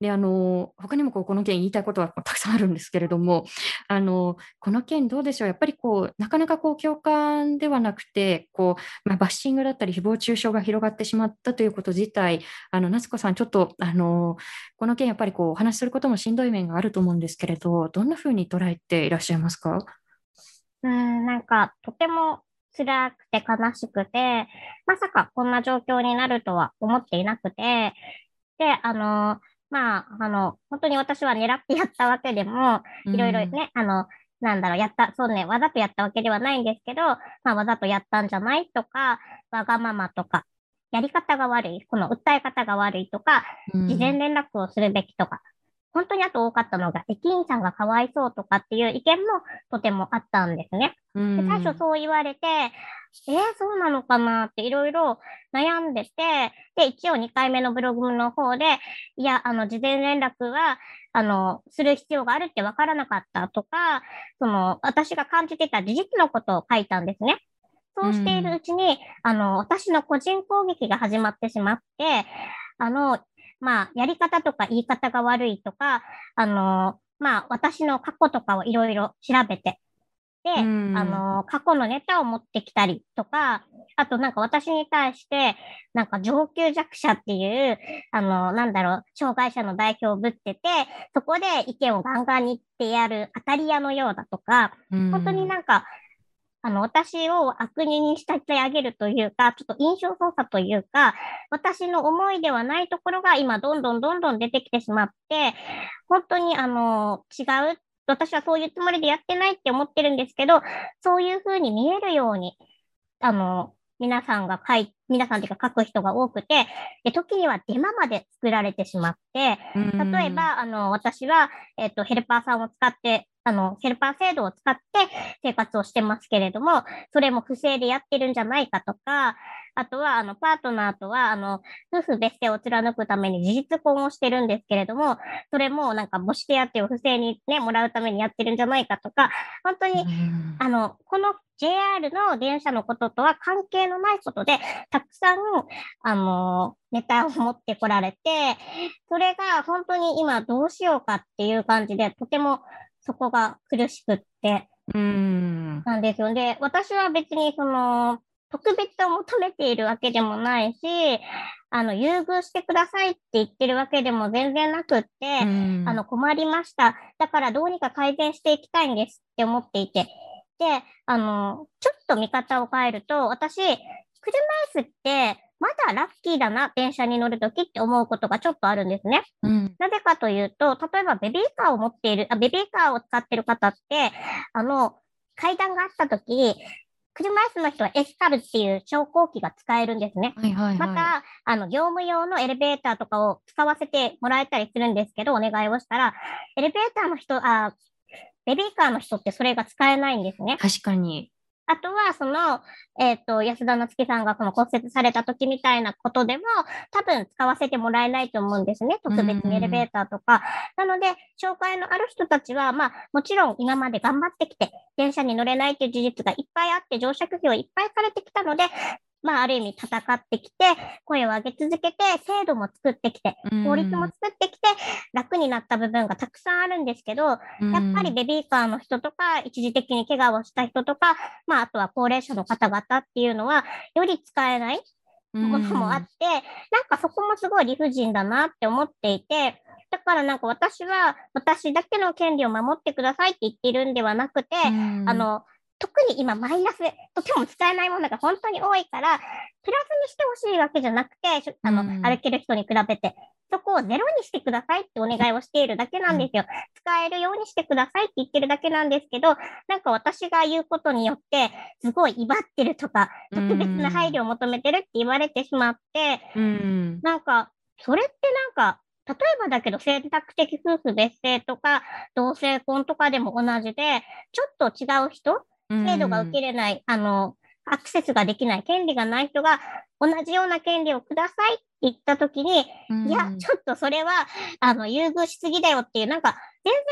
で、あの、他にもこうこの件言いたいことはたくさんあるんですけれども、あの、この件どうでしょう、やっぱりこう、なかなかこう共感ではなくて、こう、まあ、バッシングだったり誹謗中傷が広がってしまったということ自体、あの、夏子さん、ちょっと、あの、この件やっぱりこう、お話しすることもしんどい面があると思うんですけれど、どんなふうに捉えていらっしゃいますか？うん、なんか、とても辛くて悲しくて、まさかこんな状況になるとは思っていなくて、で、あの、まあ、あの、本当に私は狙ってやったわけでも、いろいろね、うん、あの、なんだろう、やった、そうね、わざとやったわけではないんですけど、まあ、わざとやったんじゃないとか、わがままとか、やり方が悪い、この訴え方が悪いとか、事前連絡をするべきとか、本当にあと多かったのが、駅員さんがかわいそうとかっていう意見もとてもあったんですね。で最初そう言われて、えー、そうなのかなっていろいろ悩んでて、で、一応2回目のブログの方で、いや、あの、事前連絡は、あの、する必要があるって分からなかったとか、その、私が感じてた事実のことを書いたんですね。そうしているうちに、あの、私の個人攻撃が始まってしまって、あの、まあ、やり方とか言い方が悪いとか、あの、まあ、私の過去とかをいろいろ調べて、で、あの、過去のネタを持ってきたりとか、あとなんか私に対して、なんか上級弱者っていう、あの、なんだろう、障害者の代表をぶってて、そこで意見をガンガンに言ってやる当たり屋のようだとか、本当になんか、あの、私を悪人に仕立て上げるというか、ちょっと印象操作というか、私の思いではないところが今どんどんどんどん出てきてしまって、本当にあの、違う。私はそういうつもりでやってないって思ってるんですけど、そういうふうに見えるように、あの、皆さんが書い、皆さんというか書く人が多くて、で、時にはデマまで作られてしまって、例えば、あの、私は、えっ、と、ヘルパーさんを使って、あの、ヘルパー制度を使って生活をしてますけれども、それも不正でやってるんじゃないかとか、あとは、あの、パートナーとは、あの、夫婦別姓を貫くために事実婚をしてるんですけれども、それもなんか母子手当を不正にね、もらうためにやってるんじゃないかとか、本当に、あの、この JR の電車のこととは関係のないことで、たくさん、あの、ネタを持ってこられて、それが本当に今どうしようかっていう感じで、とてもそこが苦しくって、なんですよ。で、私は別にその、特別を求めているわけでもないし、あの、優遇してくださいって言ってるわけでも全然なくって、あの、困りました。だからどうにか改善していきたいんですって思っていて。で、あの、ちょっと見方を変えると、私、車椅子って、まだラッキーだな、電車に乗るときって思うことがちょっとあるんですね。うん、なぜかというと、例えばベビーカーを持っている、あベビーカーを使ってる方って、あの、階段があったとき、車椅子の人はエスカルっていう昇降機が使えるんですね。はいはいはい、また、あの、業務用のエレベーターとかを使わせてもらえたりするんですけど、お願いをしたら、エレベーターの人、あベビーカーの人ってそれが使えないんですね。確かに。あとは、その、えっ、ー、と、安田夏樹さんがその骨折された時みたいなことでも、多分使わせてもらえないと思うんですね。特別にエレベーターとか。なので、紹介のある人たちは、まあ、もちろん今まで頑張ってきて、電車に乗れないという事実がいっぱいあって、乗車拒否をいっぱいされてきたので、まあ、ある意味戦ってきて、声を上げ続けて、制度も作ってきて、法律も作ってきて、楽になった部分がたくさんあるんですけど、やっぱりベビーカーの人とか、一時的に怪我をした人とか、まあ、あとは高齢者の方々っていうのは、より使えないものもあって、なんかそこもすごい理不尽だなって思っていて、だからなんか私は、私だけの権利を守ってくださいって言ってるんではなくて、あの、特に今マイナス、とても使えないものが本当に多いから、プラスにしてほしいわけじゃなくて、あの、歩ける人に比べて、そこをゼロにしてくださいってお願いをしているだけなんですよ。使えるようにしてくださいって言ってるだけなんですけど、なんか私が言うことによって、すごい威張ってるとか、特別な配慮を求めてるって言われてしまって、なんか、それってなんか、例えばだけど選択的夫婦別姓とか同性婚とかでも同じで、ちょっと違う人制度が受けれない、あの、アクセスができない、権利がない人が同じような権利をくださいって言ったときに、いや、ちょっとそれは、あの、優遇しすぎだよっていう、なんか、全然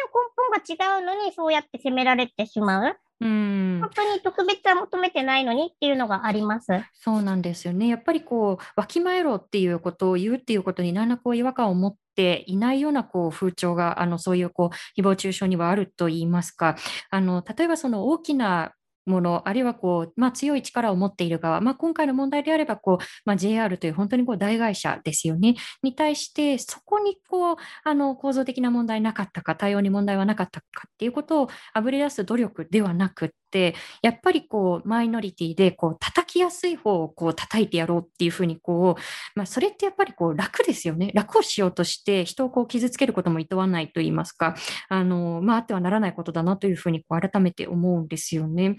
根本が違うのに、そうやって責められてしまう。うん、本当に特別は求めてないのにっていうのがあります。そうなんですよね。やっぱりこう、わきまえろっていうことを言うっていうことに何らこう違和感を持っていないようなこう風潮が、あのそういうこう誹謗中傷にはあると言いますか、あの例えばその大きなもの、あるいはこう、まあ、強い力を持っている側、まあ、今回の問題であればこう、まあ、JR という本当にこう大会社ですよね、に対して、そこにこうあの構造的な問題なかったか、対応に問題はなかったかっていうことをあぶり出す努力ではなくって、やっぱりこうマイノリティでこう叩きやすい方をこう叩いてやろうっていうふうにこう、まあ、それってやっぱりこう楽ですよね。楽をしようとして人をこう傷つけることも厭わないといいますか、あのまあ、あってはならないことだなというふうにこう改めて思うんですよね。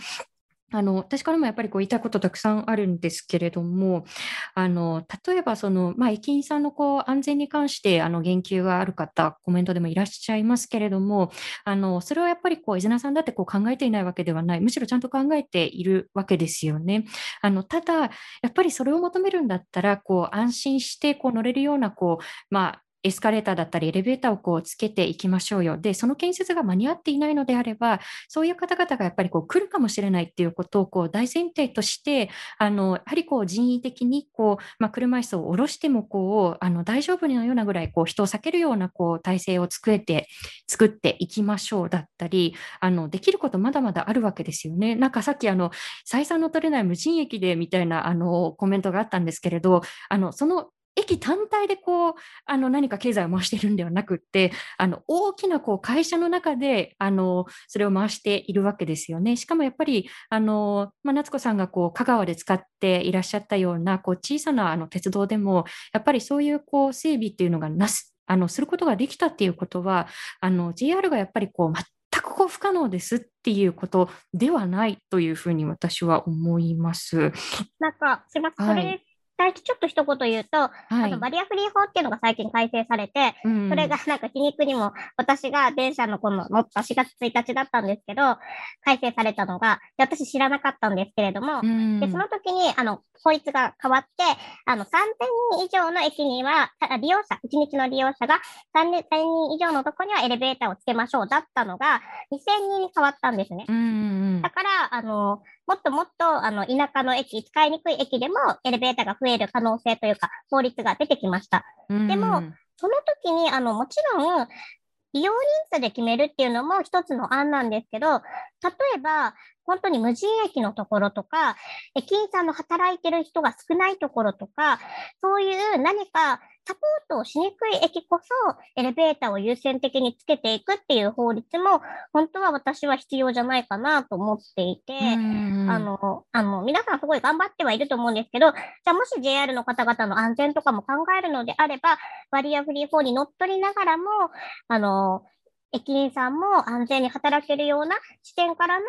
あの私からもやっぱりこう言いたいことたくさんあるんですけれども、あの例えばその、まあ、駅員さんのこう安全に関してあの言及がある方、コメントでもいらっしゃいますけれども、あのそれはやっぱりこう伊豆名さんだってこう考えていないわけではない、むしろちゃんと考えているわけですよね。あのただ、やっぱりそれを求めるんだったら、こう安心してこう乗れるようなこう、まあエスカレーターだったりエレベーターをこうつけていきましょうよ。で、その建設が間に合っていないのであれば、そういう方々がやっぱりこう来るかもしれないっていうことをこう大前提として、あのやはりこう人為的にこう、まあ、車椅子を下ろしてもこうあの大丈夫なようなぐらいこう人を避けるようなこう体制を作れて作っていきましょうだったり、あのできることまだまだあるわけですよね。なんかさっきあの採算の取れない無人駅でみたいなあのコメントがあったんですけれど、あのその駅単体でこうあの何か経済を回しているんではなくってあの大きなこう会社の中であのそれを回しているわけですよね。しかもやっぱりあの、まあ、夏子さんがこう香川で使っていらっしゃったようなこう小さなあの鉄道でもやっぱりそういうこう整備っていうのがなすあのすることができたっていうことはあの JR がやっぱりこう全くこう不可能ですっていうことではないというふうに私は思います。なんかすみません、はい、それ最初ちょっと一言言うと、はい、あのバリアフリー法っていうのが最近改正されて、うん、それが なんか皮肉にも私が電車のこの乗った4月1日だったんですけど、改正されたのが、私知らなかったんですけれども、うん、でその時にあの法律が変わって、あの3000人以上の駅には、利用者、1日の利用者が3000人以上のとこにはエレベーターをつけましょうだったのが、2000人に変わったんですね。うん。だから、あの、もっともっと、あの、田舎の駅、使いにくい駅でもエレベーターが増える可能性というか、法律が出てきました。でも、その時に、あの、もちろん、利用人数で決めるっていうのも一つの案なんですけど、例えば、本当に無人駅のところとか、駅員さんの働いてる人が少ないところとか、そういう何かサポートをしにくい駅こそ、エレベーターを優先的につけていくっていう法律も、本当は私は必要じゃないかなと思っていて、あの、あの、皆さんすごい頑張ってはいると思うんですけど、じゃあもし JR の方々の安全とかも考えるのであれば、バリアフリー法に乗っ取りながらも、あの、駅員さんも安全に働けるような視点からの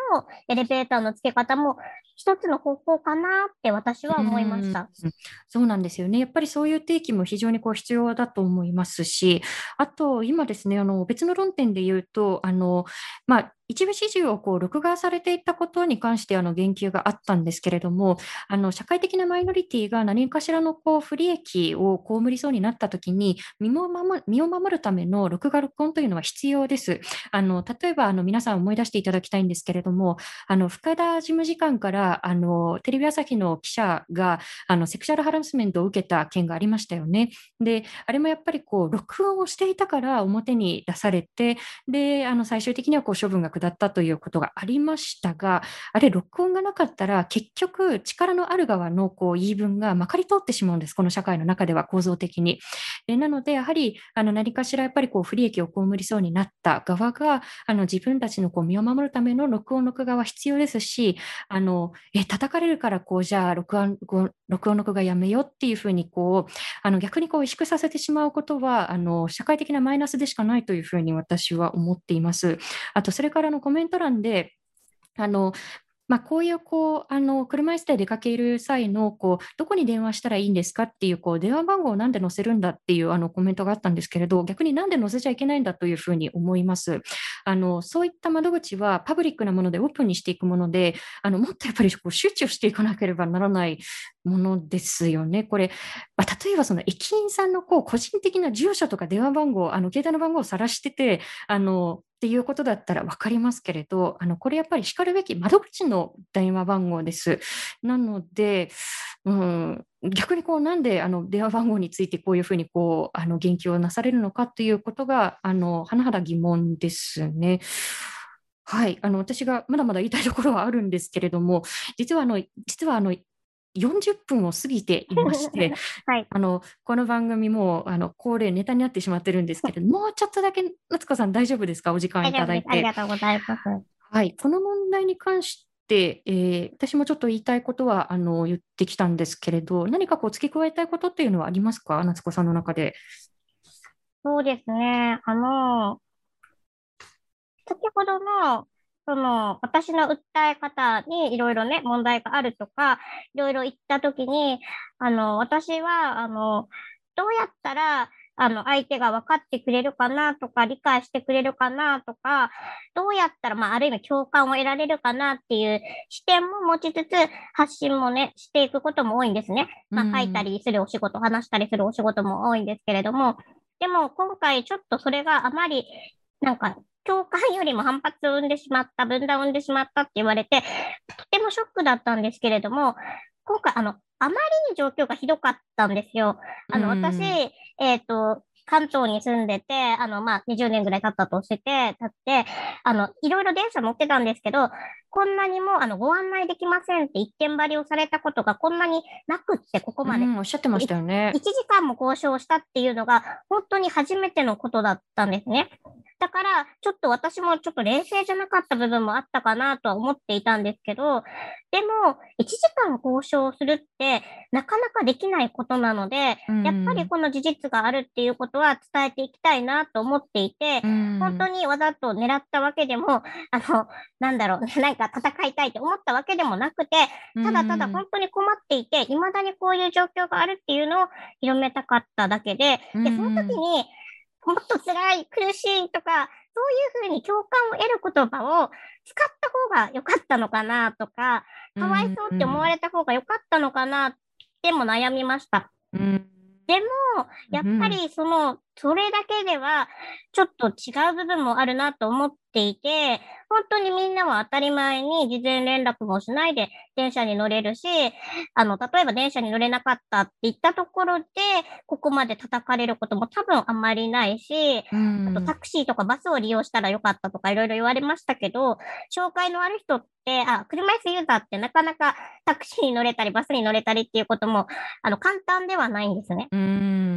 エレベーターの付け方も一つの方法かなって私は思いました。うそうなんですよね。やっぱりそういう定義も非常にこう必要だと思いますし、あと今ですね、あの別の論点で言うと、あのまあ、一部始終をこう録画されていたことに関してあの言及があったんですけれども、あの社会的なマイノリティが何かしらのこう不利益を被りそうになったときに身を守身を守るための録画録音というのは必要です。あの例えばあの皆さん思い出していただきたいんですけれども、あの深田事務次官からあのテレビ朝日の記者があのセクシャルハラスメントを受けた件がありましたよね。で、あれもやっぱりこう録音をしていたから表に出されて、で、あの最終的にはこう処分が下ったということがありましたが、あれ、録音がなかったら、結局、力のある側のこう言い分がまかり通ってしまうんです、この社会の中では構造的に。えなので、やはりあの何かしらやっぱりこう不利益を被りそうになった側が、あの自分たちのこう身を守るための録音、録画は必要ですし、あのえ叩かれるからこう、じゃあ録音、録音、録画やめようっていうふうにこうあの逆にこう萎縮させてしまうことはあの社会的なマイナスでしかないというふうに私は思っています。あと、それからのコメント欄で、あのまあ、こういうこうあの車椅子で出かける際のこうどこに電話したらいいんですかっていうこう電話番号をなんで載せるんだっていうあのコメントがあったんですけれど逆になんで載せちゃいけないんだというふうに思います。あのそういった窓口はパブリックなものでオープンにしていくものであのもっとやっぱりこう周知をしていかなければならないものですよね。これ、まあ、例えばその駅員さんのこう個人的な住所とか電話番号、あの携帯の番号を晒してて、あのっていうことだったら分かりますけれど、あのこれやっぱりしかるべき窓口の電話番号です。なので、うん、逆にこうなんであの電話番号についてこういうふうにこうあの言及をなされるのかということが、あの甚だ疑問ですね。はい、あの私がまだまだ言いたいところはあるんですけれども、実はあの実はあの40分を過ぎていまして、はい、あのこの番組もあの恒例ネタになってしまってるんですけれどもうちょっとだけ夏子さん大丈夫ですか？お時間いただいて。ありがとうございます。はい、この問題に関して、えー、私もちょっと言いたいことはあの言ってきたんですけれど、何かこう付け加えたいことっていうのはありますか、夏子さんの中で。そうですね、あの、先ほどのその、私の訴え方にいろいろね、問題があるとか、いろいろ言ったときに、あの、私は、あの、どうやったら、あの、相手が分かってくれるかなとか、理解してくれるかなとか、どうやったら、まあ、ある意味共感を得られるかなっていう視点も持ちつつ、発信もね、していくことも多いんですね。まあ、書いたりするお仕事、話したりするお仕事も多いんですけれども、でも今回ちょっとそれがあまり、なんか共感よりも反発を生んでしまった、分断を生んでしまったって言われて、とてもショックだったんですけれども、今回、あの、あまりに状況がひどかったんですよ。あの、私、えっ、ー、と、関東に住んでて、あの、まあ、20年ぐらい経ったとして、経って、あの、いろいろ電車乗ってたんですけど、こんなにも、あの、ご案内できませんって一点張りをされたことがこんなになくって、ここまで。うん、おっしゃってましたよね。1時間も交渉したっていうのが、本当に初めてのことだったんですね。だから、ちょっと私もちょっと冷静じゃなかった部分もあったかなとは思っていたんですけど、でも、1時間交渉するって、なかなかできないことなので、うん、やっぱりこの事実があるっていうことは伝えていきたいなと思っていて、うん、本当にわざと狙ったわけでも、あの、なんだろう、なんか戦いたいと思ったわけでもなくて、ただただ本当に困っていて、未だにこういう状況があるっていうのを広めたかっただけで、で、その時に、もっと辛い、苦しいとか、そういうふうに共感を得る言葉を使った方が良かったのかなとか、かわいそうって思われた方が良かったのかなっても悩みました。うん。でも、やっぱりその、それだけでは、ちょっと違う部分もあるなと思っていて、本当にみんなは当たり前に事前連絡もしないで電車に乗れるし、あの、例えば電車に乗れなかったって言ったところで、ここまで叩かれることも多分あまりないし、あとタクシーとかバスを利用したらよかったとかいろいろ言われましたけど、紹介のある人って、あ、車椅子ユーザーってなかなかタクシーに乗れたりバスに乗れたりっていうことも、あの、簡単ではないんですね。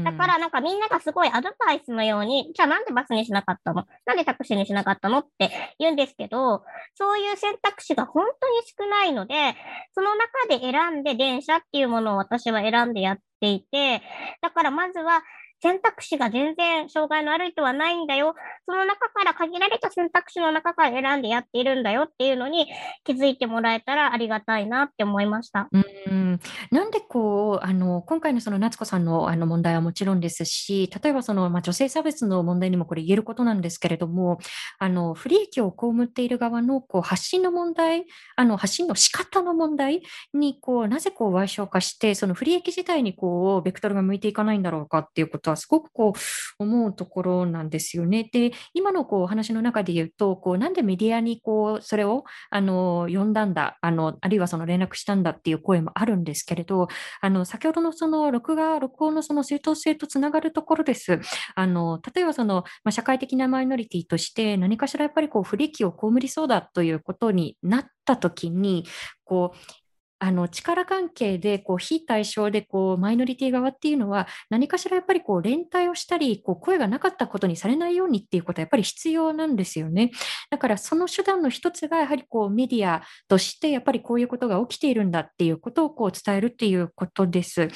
だからなんかみんながすごいアドバイスのように、じゃあなんでバスにしなかったの？なんでタクシーにしなかったの？って言うんですけど、そういう選択肢が本当に少ないので、その中で選んで電車っていうものを私は選んでやっていて、だからまずは選択肢が全然障害のある人はないんだよ。その中から限られた選択肢の中から選んでやっているんだよっていうのに気づいてもらえたらありがたいなって思いました。うんなんでこう、あの、今回のその夏子さんのあの問題はもちろんですし、例えばその、まあ、女性差別の問題にもこれ言えることなんですけれども、あの、不利益を被っている側のこう発信の問題、あの、発信の仕方の問題に、こう、なぜこう、賠償化して、その不利益自体にこう、ベクトルが向いていかないんだろうかっていうことはすごくこう思うところなんですよね。で、今のこうお話の中で言うと、こうなんでメディアにこうそれをあの呼んだんだあの、あるいはその連絡したんだっていう声もあるんですけれど、あの先ほどのその録画、録音のその正当性とつながるところです。あの例えばその、まあ、社会的なマイノリティとして何かしらやっぱりこう不利益を被りそうだということになったときに、こうあの力関係でこう非対称でこうマイノリティ側っていうのは何かしらやっぱりこう連帯をしたりこう声がなかったことにされないようにっていうことはやっぱり必要なんですよね。だからその手段の一つがやはりこうメディアとしてやっぱりこういうことが起きているんだっていうことをこう伝えるっていうことです。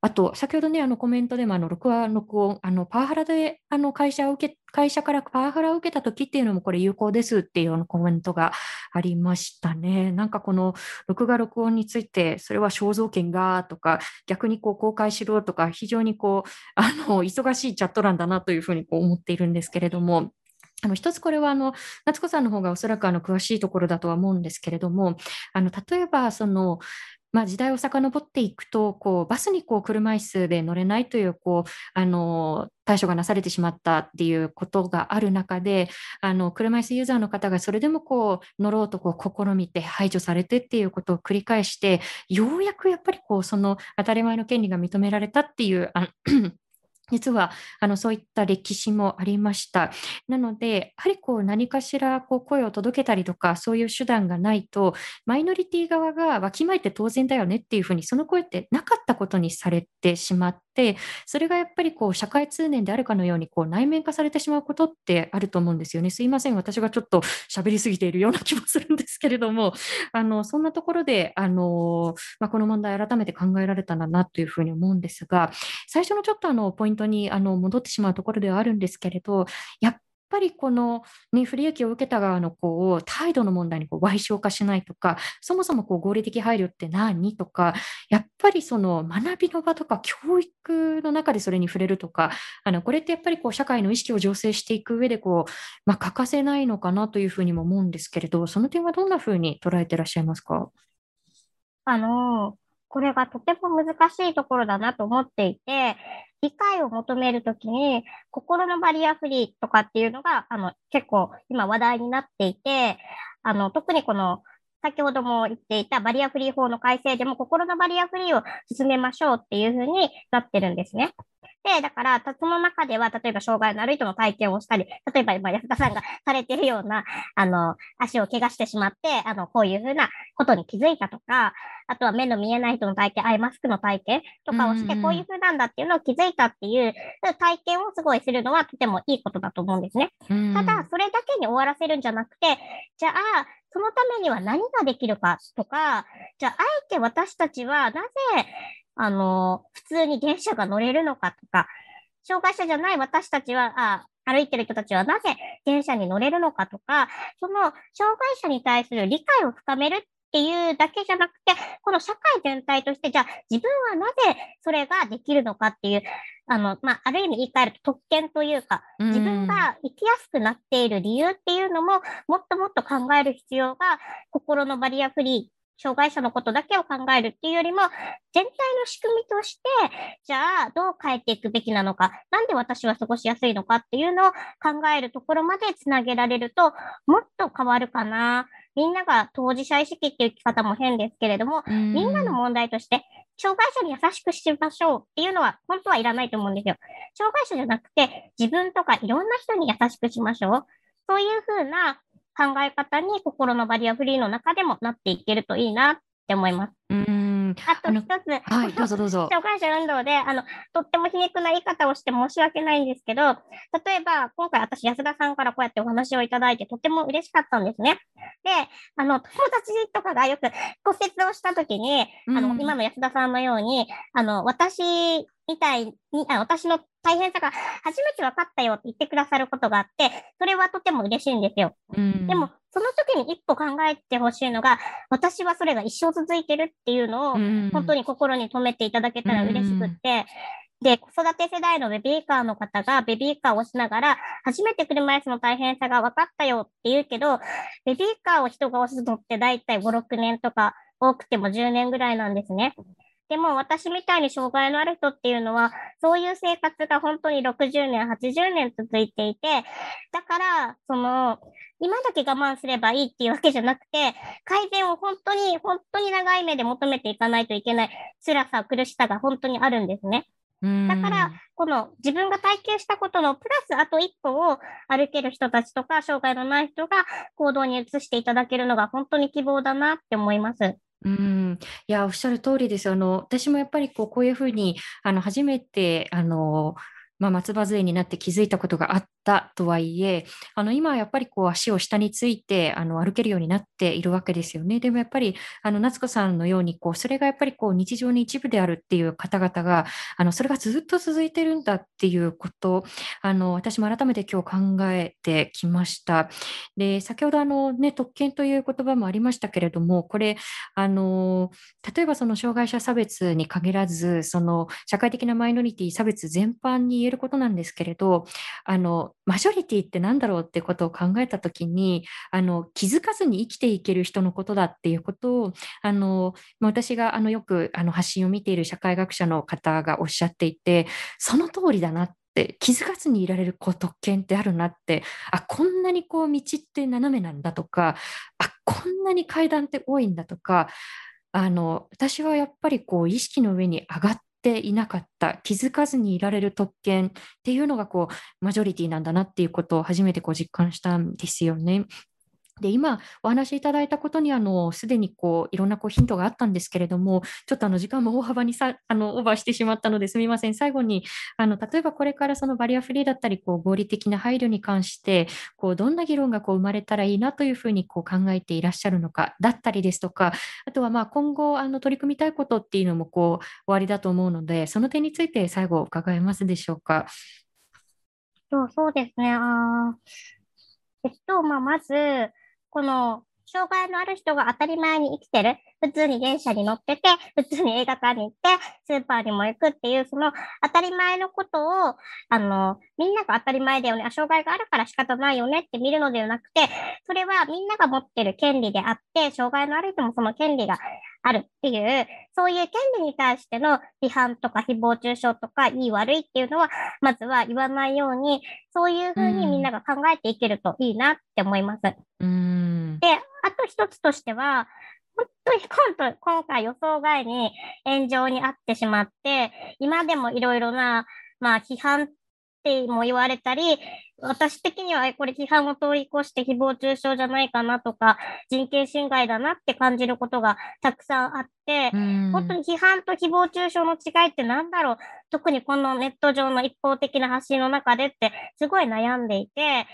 あと、先ほどね、あのコメントでも、あの録画、録音、あのパワハラであの会社を受け、会社からパワハラを受けたときっていうのも、これ有効ですっていうようなコメントがありましたね。なんかこの録画、録音について、それは肖像権がとか、逆にこう公開しろとか、非常にこう、あの忙しいチャット欄だなというふうにこう思っているんですけれども。あの一つこれはあの夏子さんの方がおそらくあの詳しいところだとは思うんですけれども、あの例えばそのまあ、時代を遡っていくとこうバスにこう車椅子で乗れないというこうあの対処がなされてしまったっていうことがある中であの車椅子ユーザーの方がそれでもこう乗ろうとこう試みて排除されてっていうことを繰り返してようやくやっぱりこうその当たり前の権利が認められたっていうあ実はあのそういった歴史もありました。なので、やはりこう何かしらこう声を届けたりとか、そういう手段がないと、マイノリティ側がわきまえて当然だよねっていうふうに、その声ってなかったことにされてしまって、それがやっぱりこう社会通念であるかのようにこう内面化されてしまうことってあると思うんですよね。すいません、私がちょっと喋りすぎているような気もするんですけれども、あのそんなところであの、まあ、この問題、改めて考えられたらなというふうに思うんですが、最初のちょっとあのポイント当にあの戻ってしまうところではあるんですけれど、やっぱりこの、ね、不利益を受けた側のこう態度の問題にこう賠償化しないとか、そもそもこう合理的配慮って何とか、やっぱりその学びの場とか教育の中でそれに触れるとか、あのこれってやっぱりこう社会の意識を醸成していく上でこう、まあ、欠かせないのかなというふうにも思うんですけれど、その点はどんなふうに捉えてらっしゃいますか？あのこれがとても難しいところだなと思っていて、理解を求めるときに、心のバリアフリーとかっていうのが、あの、結構今話題になっていて、あの、特にこの、先ほども言っていたバリアフリー法の改正でも心のバリアフリーを進めましょうっていうふうになってるんですね。で、だから、その中では、例えば障害のある人の体験をしたり、例えば今安田さんがされているような、あの、足を怪我してしまって、あの、こういうふうなことに気づいたとか、あとは目の見えない人の体験、アイマスクの体験とかをして、こういうふうなんだっていうのを気づいたっていう体験をすごいするのはとてもいいことだと思うんですね。ただ、それだけに終わらせるんじゃなくて、じゃあ、そのためには何ができるかとか、じゃあ、あえて私たちはなぜあの、普通に電車が乗れるのかとか、障害者じゃない私たちは、あ歩いてる人たちはなぜ電車に乗れるのかとか、その障害者に対する理解を深めるっていうだけじゃなくて、この社会全体として、じゃあ自分はなぜそれができるのかっていう、あの、まあ、ある意味言い換えると特権というか、自分が生きやすくなっている理由っていうのも、もっともっと考える必要が、心のバリアフリー障害者のことだけを考えるっていうよりも、全体の仕組みとして、じゃあどう変えていくべきなのか、なんで私は過ごしやすいのかっていうのを考えるところまでつなげられると、もっと変わるかな。みんなが当事者意識っていう生き方も変ですけれども、みんなの問題として、障害者に優しくしましょうっていうのは本当はいらないと思うんですよ。障害者じゃなくて、自分とかいろんな人に優しくしましょう。そういうふうな考え方に心のバリアフリーの中でもなっていけるといいなって思います。うんあと一つ、はい、どうぞどうぞ。障害者運動で、あの、とっても皮肉な言い方をして申し訳ないんですけど、例えば、今回私、安田さんからこうやってお話をいただいて、とても嬉しかったんですね。で、あの、友達とかがよく骨折をしたときに、あの、今の安田さんのように、あの、私みたいに、あ私の大変さが初めて分かったよって言ってくださることがあって、それはとても嬉しいんですよ。うん、でも、その時に一歩考えてほしいのが、私はそれが一生続いてるっていうのを、本当に心に留めていただけたら嬉しくって、で、子育て世代のベビーカーの方がベビーカーをしながら、初めて車椅子の大変さが分かったよって言うけど、ベビーカーを人が押すのって大体5、6年とか、多くても10年ぐらいなんですね。でも私みたいに障害のある人っていうのは、そういう生活が本当に60年、80年続いていて、だから、その、今だけ我慢すればいいっていうわけじゃなくて、改善を本当に、本当に長い目で求めていかないといけない辛さ、苦しさが本当にあるんですね。だから、この自分が体験したことのプラスあと一歩を歩ける人たちとか、障害のない人が行動に移していただけるのが本当に希望だなって思います。うん、いや、おっしゃる通りです。あの、私もやっぱりこう、こういうふうに、あの、初めて、あの、まあ、松葉杖になって気づいたことがあったとはいえ、あの今はやっぱりこう足を下についてあの歩けるようになっているわけですよね。でもやっぱりあの夏子さんのようにこうそれがやっぱりこう日常に一部であるっていう方々があのそれがずっと続いてるんだっていうことあの私も改めて今日考えてきました。で先ほどあの、ね、特権という言葉もありましたけれどもこれあの例えばその障害者差別に限らずその社会的なマイノリティ差別全般に言えることなんですけれど、あの、マジョリティって何だろうってことを考えたときに、あの、気づかずに生きていける人のことだっていうことを、あの、私があのよくあの発信を見ている社会学者の方がおっしゃっていて、その通りだなって気づかずにいられるこう特権ってあるなってあこんなにこう道って斜めなんだとかあこんなに階段って多いんだとかあの私はやっぱりこう意識の上に上がっていなかった気づかずにいられる特権っていうのがこうマジョリティなんだなっていうことを初めてこう実感したんですよね。で今お話しいただいたことにあのすでにこういろんなこうヒントがあったんですけれどもちょっとあの時間も大幅にさあのオーバーしてしまったのですみません最後にあの例えばこれからそのバリアフリーだったりこう合理的な配慮に関してこうどんな議論がこう生まれたらいいなというふうにこう考えていらっしゃるのかだったりですとかあとはまあ今後あの取り組みたいことっていうのもこう終わりだと思うのでその点について最後伺えますでしょうか？そうそうですね。あえっと、まあ、まず、この、障害のある人が当たり前に生きてる。普通に電車に乗ってて、普通に映画館に行って、スーパーにも行くっていう、その当たり前のことを、あの、みんなが当たり前だよね。障害があるから仕方ないよねって見るのではなくて、それはみんなが持ってる権利であって、障害のある人もその権利があるっていう、そういう権利に対しての批判とか誹謗中傷とか、いい悪いっていうのは、まずは言わないように、そういうふうにみんなが考えていけるといいなって思います。うん、で、あと一つとしては、本当に今今回予想外に炎上にあってしまって、今でもいろいろな、まあ批判っても言われたり、私的にはこれ批判を通り越して誹謗中傷じゃないかなとか、人権侵害だなって感じることがたくさんあって、本当に批判と誹謗中傷の違いって何だろう？特にこのネット上の一方的な発信の中でってすごい悩んでいて、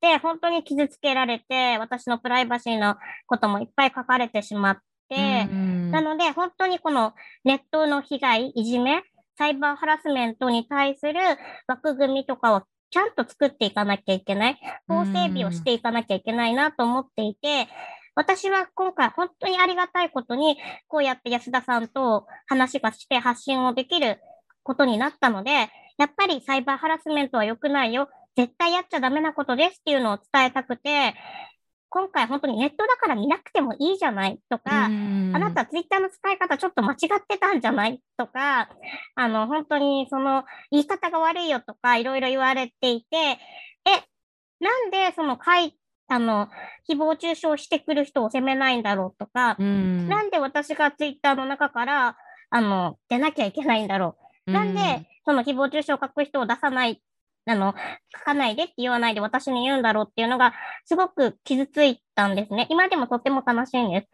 で、本当に傷つけられて、私のプライバシーのこともいっぱい書かれてしまって、なので本当にこのネットの被害、いじめ、サイバーハラスメントに対する枠組みとかをちゃんと作っていかなきゃいけない、法整備をしていかなきゃいけないなと思っていて、私は今回本当にありがたいことに、こうやって安田さんと話がして発信をできることになったので、やっぱりサイバーハラスメントは良くないよ。絶対やっちゃダメなことですっていうのを伝えたくて、今回本当にネットだから見なくてもいいじゃないとか、あなたツイッターの使い方ちょっと間違ってたんじゃないとか、あの、本当にその言い方が悪いよとかいろいろ言われていて、え、なんでその書いあの、誹謗中傷してくる人を責めないんだろうとか、なんで私がツイッターの中から、あの、出なきゃいけないんだろう。なんで、その誹謗中傷を書く人を出さないあの、書かないでって言わないで私に言うんだろうっていうのが、すごく傷ついたんですね。今でもとっても悲しいんです。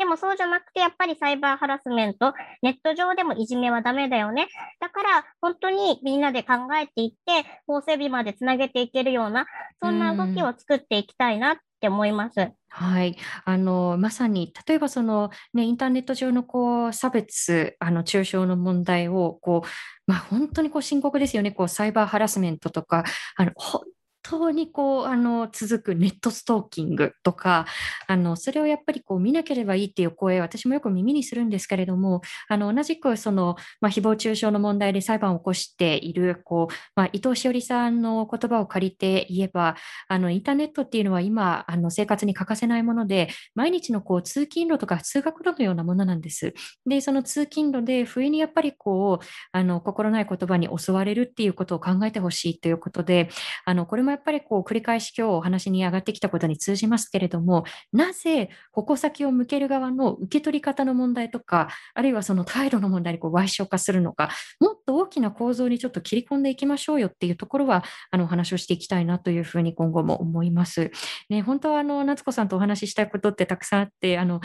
でもそうじゃなくて、やっぱりサイバーハラスメント、ネット上でもいじめはダメだよね。だから、本当にみんなで考えていって、法整備までつなげていけるような、そんな動きを作っていきたいなって思います。はい、あのまさに例えばその、ね、インターネット上のこう差別あの中傷の問題をこう、まあ、本当にこう深刻ですよねこうサイバーハラスメントとかあの本当にこうあの続くネットストーキングとかあのそれをやっぱりこう見なければいいっていう声私もよく耳にするんですけれどもあの同じくその、まあ、誹謗中傷の問題で裁判を起こしているこう、まあ、伊藤詩織さんの言葉を借りて言えばあのインターネットっていうのは今あの生活に欠かせないもので毎日のこう通勤路とか通学路のようなものなんです。でその通勤路で不意にやっぱりこうあの心ない言葉に襲われるっていうことを考えてほしいということであのこれもやっっぱりこう繰り返し今日お話に上がってきたことに通じますけれども、なぜ矛先を向ける側の受け取り方の問題とか、あるいはその態度の問題にこう賠償化するのか、もっと大きな構造にちょっと切り込んでいきましょうよっていうところは、あのお話をしていきたいなというふうに今後も思います。ね、本当はあの夏子さんとお話ししたいことってたくさんあって、あの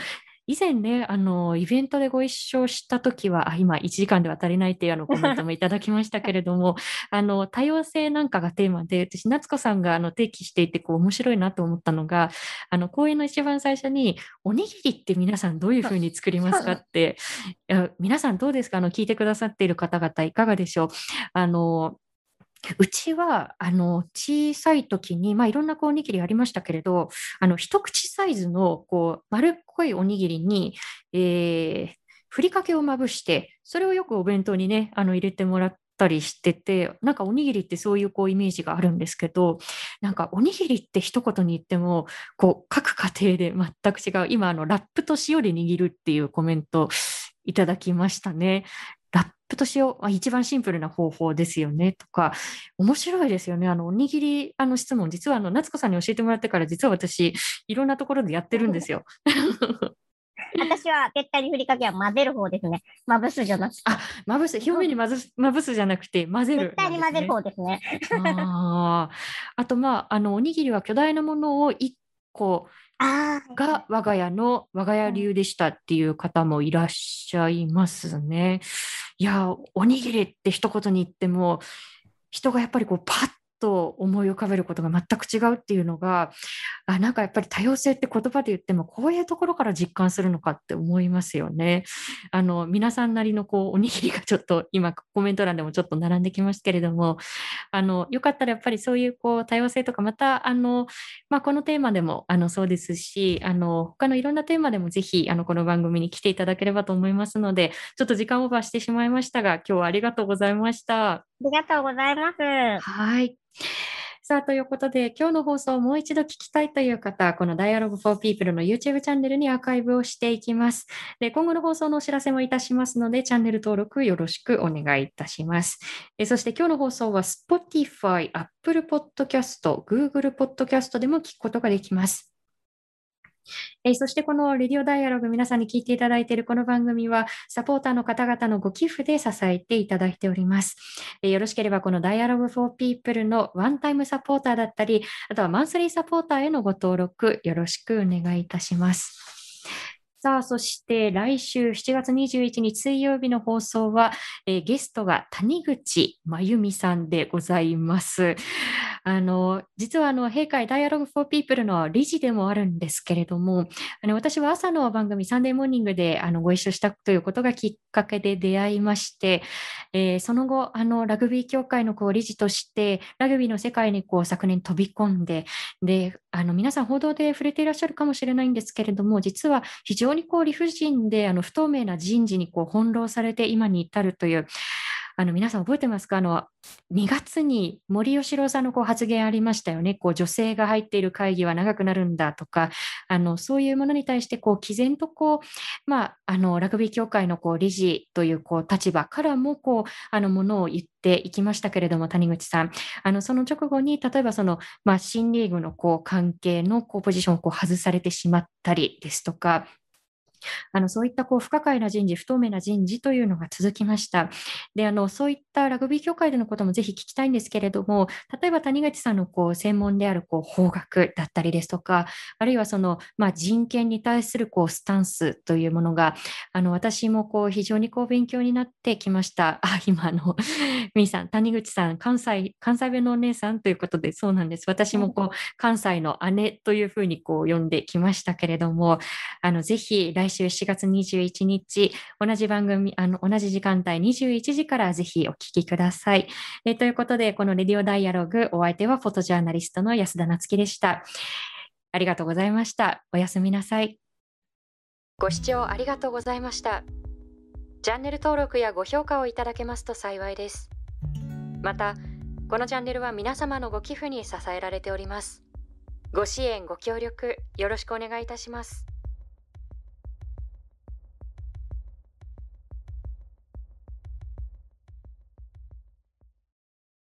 以前ね、あの、イベントでご一緒したときは、あ今、1時間では足りないっていうあのコメントもいただきましたけれども、あの、多様性なんかがテーマで、私、夏子さんがあの提起していて、こう、面白いなと思ったのが、あの、講演の一番最初に、おにぎりって皆さんどういうふうに作りますかって、皆さんどうですか？あの、聞いてくださっている方々、いかがでしょう？あの、うちは、あの、小さい時に、まあ、いろんなこうおにぎりありましたけれど、あの、一口サイズの、こう、丸っこいおにぎりに、えー、ふりかけをまぶして、それをよくお弁当にね、あの、入れてもらったりしてて、なんかおにぎりってそういうこうイメージがあるんですけど、なんかおにぎりって一言に言っても、こう各家庭で全く違う。今、あのラップと塩で握るっていうコメントいただきましたね。ラップと塩、あ、一番シンプルな方法ですよねとか、面白いですよね。あの、おにぎり、あの質問、実はあの、夏子さんに教えてもらってから、実は私、いろんなところでやってるんですよ。私は絶対にふりかけは混ぜる方ですね。まぶすじゃなくて。あ、まぶす、表面にまずまぶすじゃなくて、混ぜる、ね、絶対に混ぜる方ですね。ああと、まあ、あの、おにぎりは巨大なものを1個、が我が家の我が家流でしたっていう方もいらっしゃいますね。いや、おにぎりって一言に言っても、人がやっぱりこうパッと思い浮かべることが全く違うっていうのがあなんかやっぱり多様性って言葉で言ってもこういうところから実感するのかって思いますよね。あの皆さんなりのこうおにぎりがちょっと今コメント欄でもちょっと並んできますけれどもあのよかったらやっぱりそういうこう多様性とかまたあの、まあ、このテーマでもあのそうですしあの他のいろんなテーマでもぜひあのこの番組に来ていただければと思いますのでちょっと時間オーバーしてしまいましたが今日はありがとうございました。ありがとうございます。はい。さあ、ということで、今日の放送をもう一度聞きたいという方、この Dialogue for People の YouTube チャンネルにアーカイブをしていきます。で、今後の放送のお知らせもいたしますので、チャンネル登録よろしくお願いいたします。えそして今日の放送は Spotify、Apple Podcast、Google Podcast でも聞くことができます。えー、そしてこのレディオダイアログ皆さんに聞いていただいているこの番組はサポーターの方々のご寄付で支えていただいております。えー、よろしければこのダイアログフォーピープルのワンタイムサポーターだったり、あとはマンスリーサポーターへのご登録よろしくお願いいたします。さあ、そして来週7月21日水曜日の放送は、えー、ゲストが谷口真由美さんでございます。あの、実はあの、閉会 Dialogue for People の理事でもあるんですけれども、あの私は朝の番組サンデーモーニングであのご一緒したということがきっかけで出会いまして、えー、その後、あの、ラグビー協会のこう理事として、ラグビーの世界にこう昨年飛び込んで、で、あの、皆さん報道で触れていらっしゃるかもしれないんですけれども、実は非常にこう理不尽で、あの、不透明な人事にこう翻弄されて今に至るという、あの皆さん覚えてますか？あの2月に森喜朗さんのこう発言ありましたよね。こう女性が入っている会議は長くなるんだとか、あのそういうものに対してこう毅然とこう、まあ、あのラグビー協会のこう理事というこう立場からもこうあのものを言っていきましたけれども、谷口さん、あのその直後に例えばその、まあ、新リーグのこう関係のこうポジションをこう外されてしまったりですとか、あのそういったこう不可解な人事、不透明な人事というのが続きました。であのそういったラグビー協会でのこともぜひ聞きたいんですけれども、例えば谷口さんのこう専門であるこう法学だったりですとか、あるいはその、まあ、人権に対するこうスタンスというものが、あの私もこう非常にこう勉強になってきました。あ今のみーさん、谷口さん、関西関西弁のお姉さんということで、そうなんです。私もこう関西の姉というふうにこう呼んできましたけれども、あのぜひ来来週4月21日、同じ番組、あの同じ時間帯21時からぜひお聞きください。えー、ということで、このレディオダイアログ、お相手はフォトジャーナリストの安田なつきでした。ありがとうございました。おやすみなさい。ご視聴ありがとうございました。チャンネル登録やご評価をいただけますと幸いです。また、このチャンネルは皆様のご寄付に支えられております。ご支援、ご協力、よろしくお願いいたします。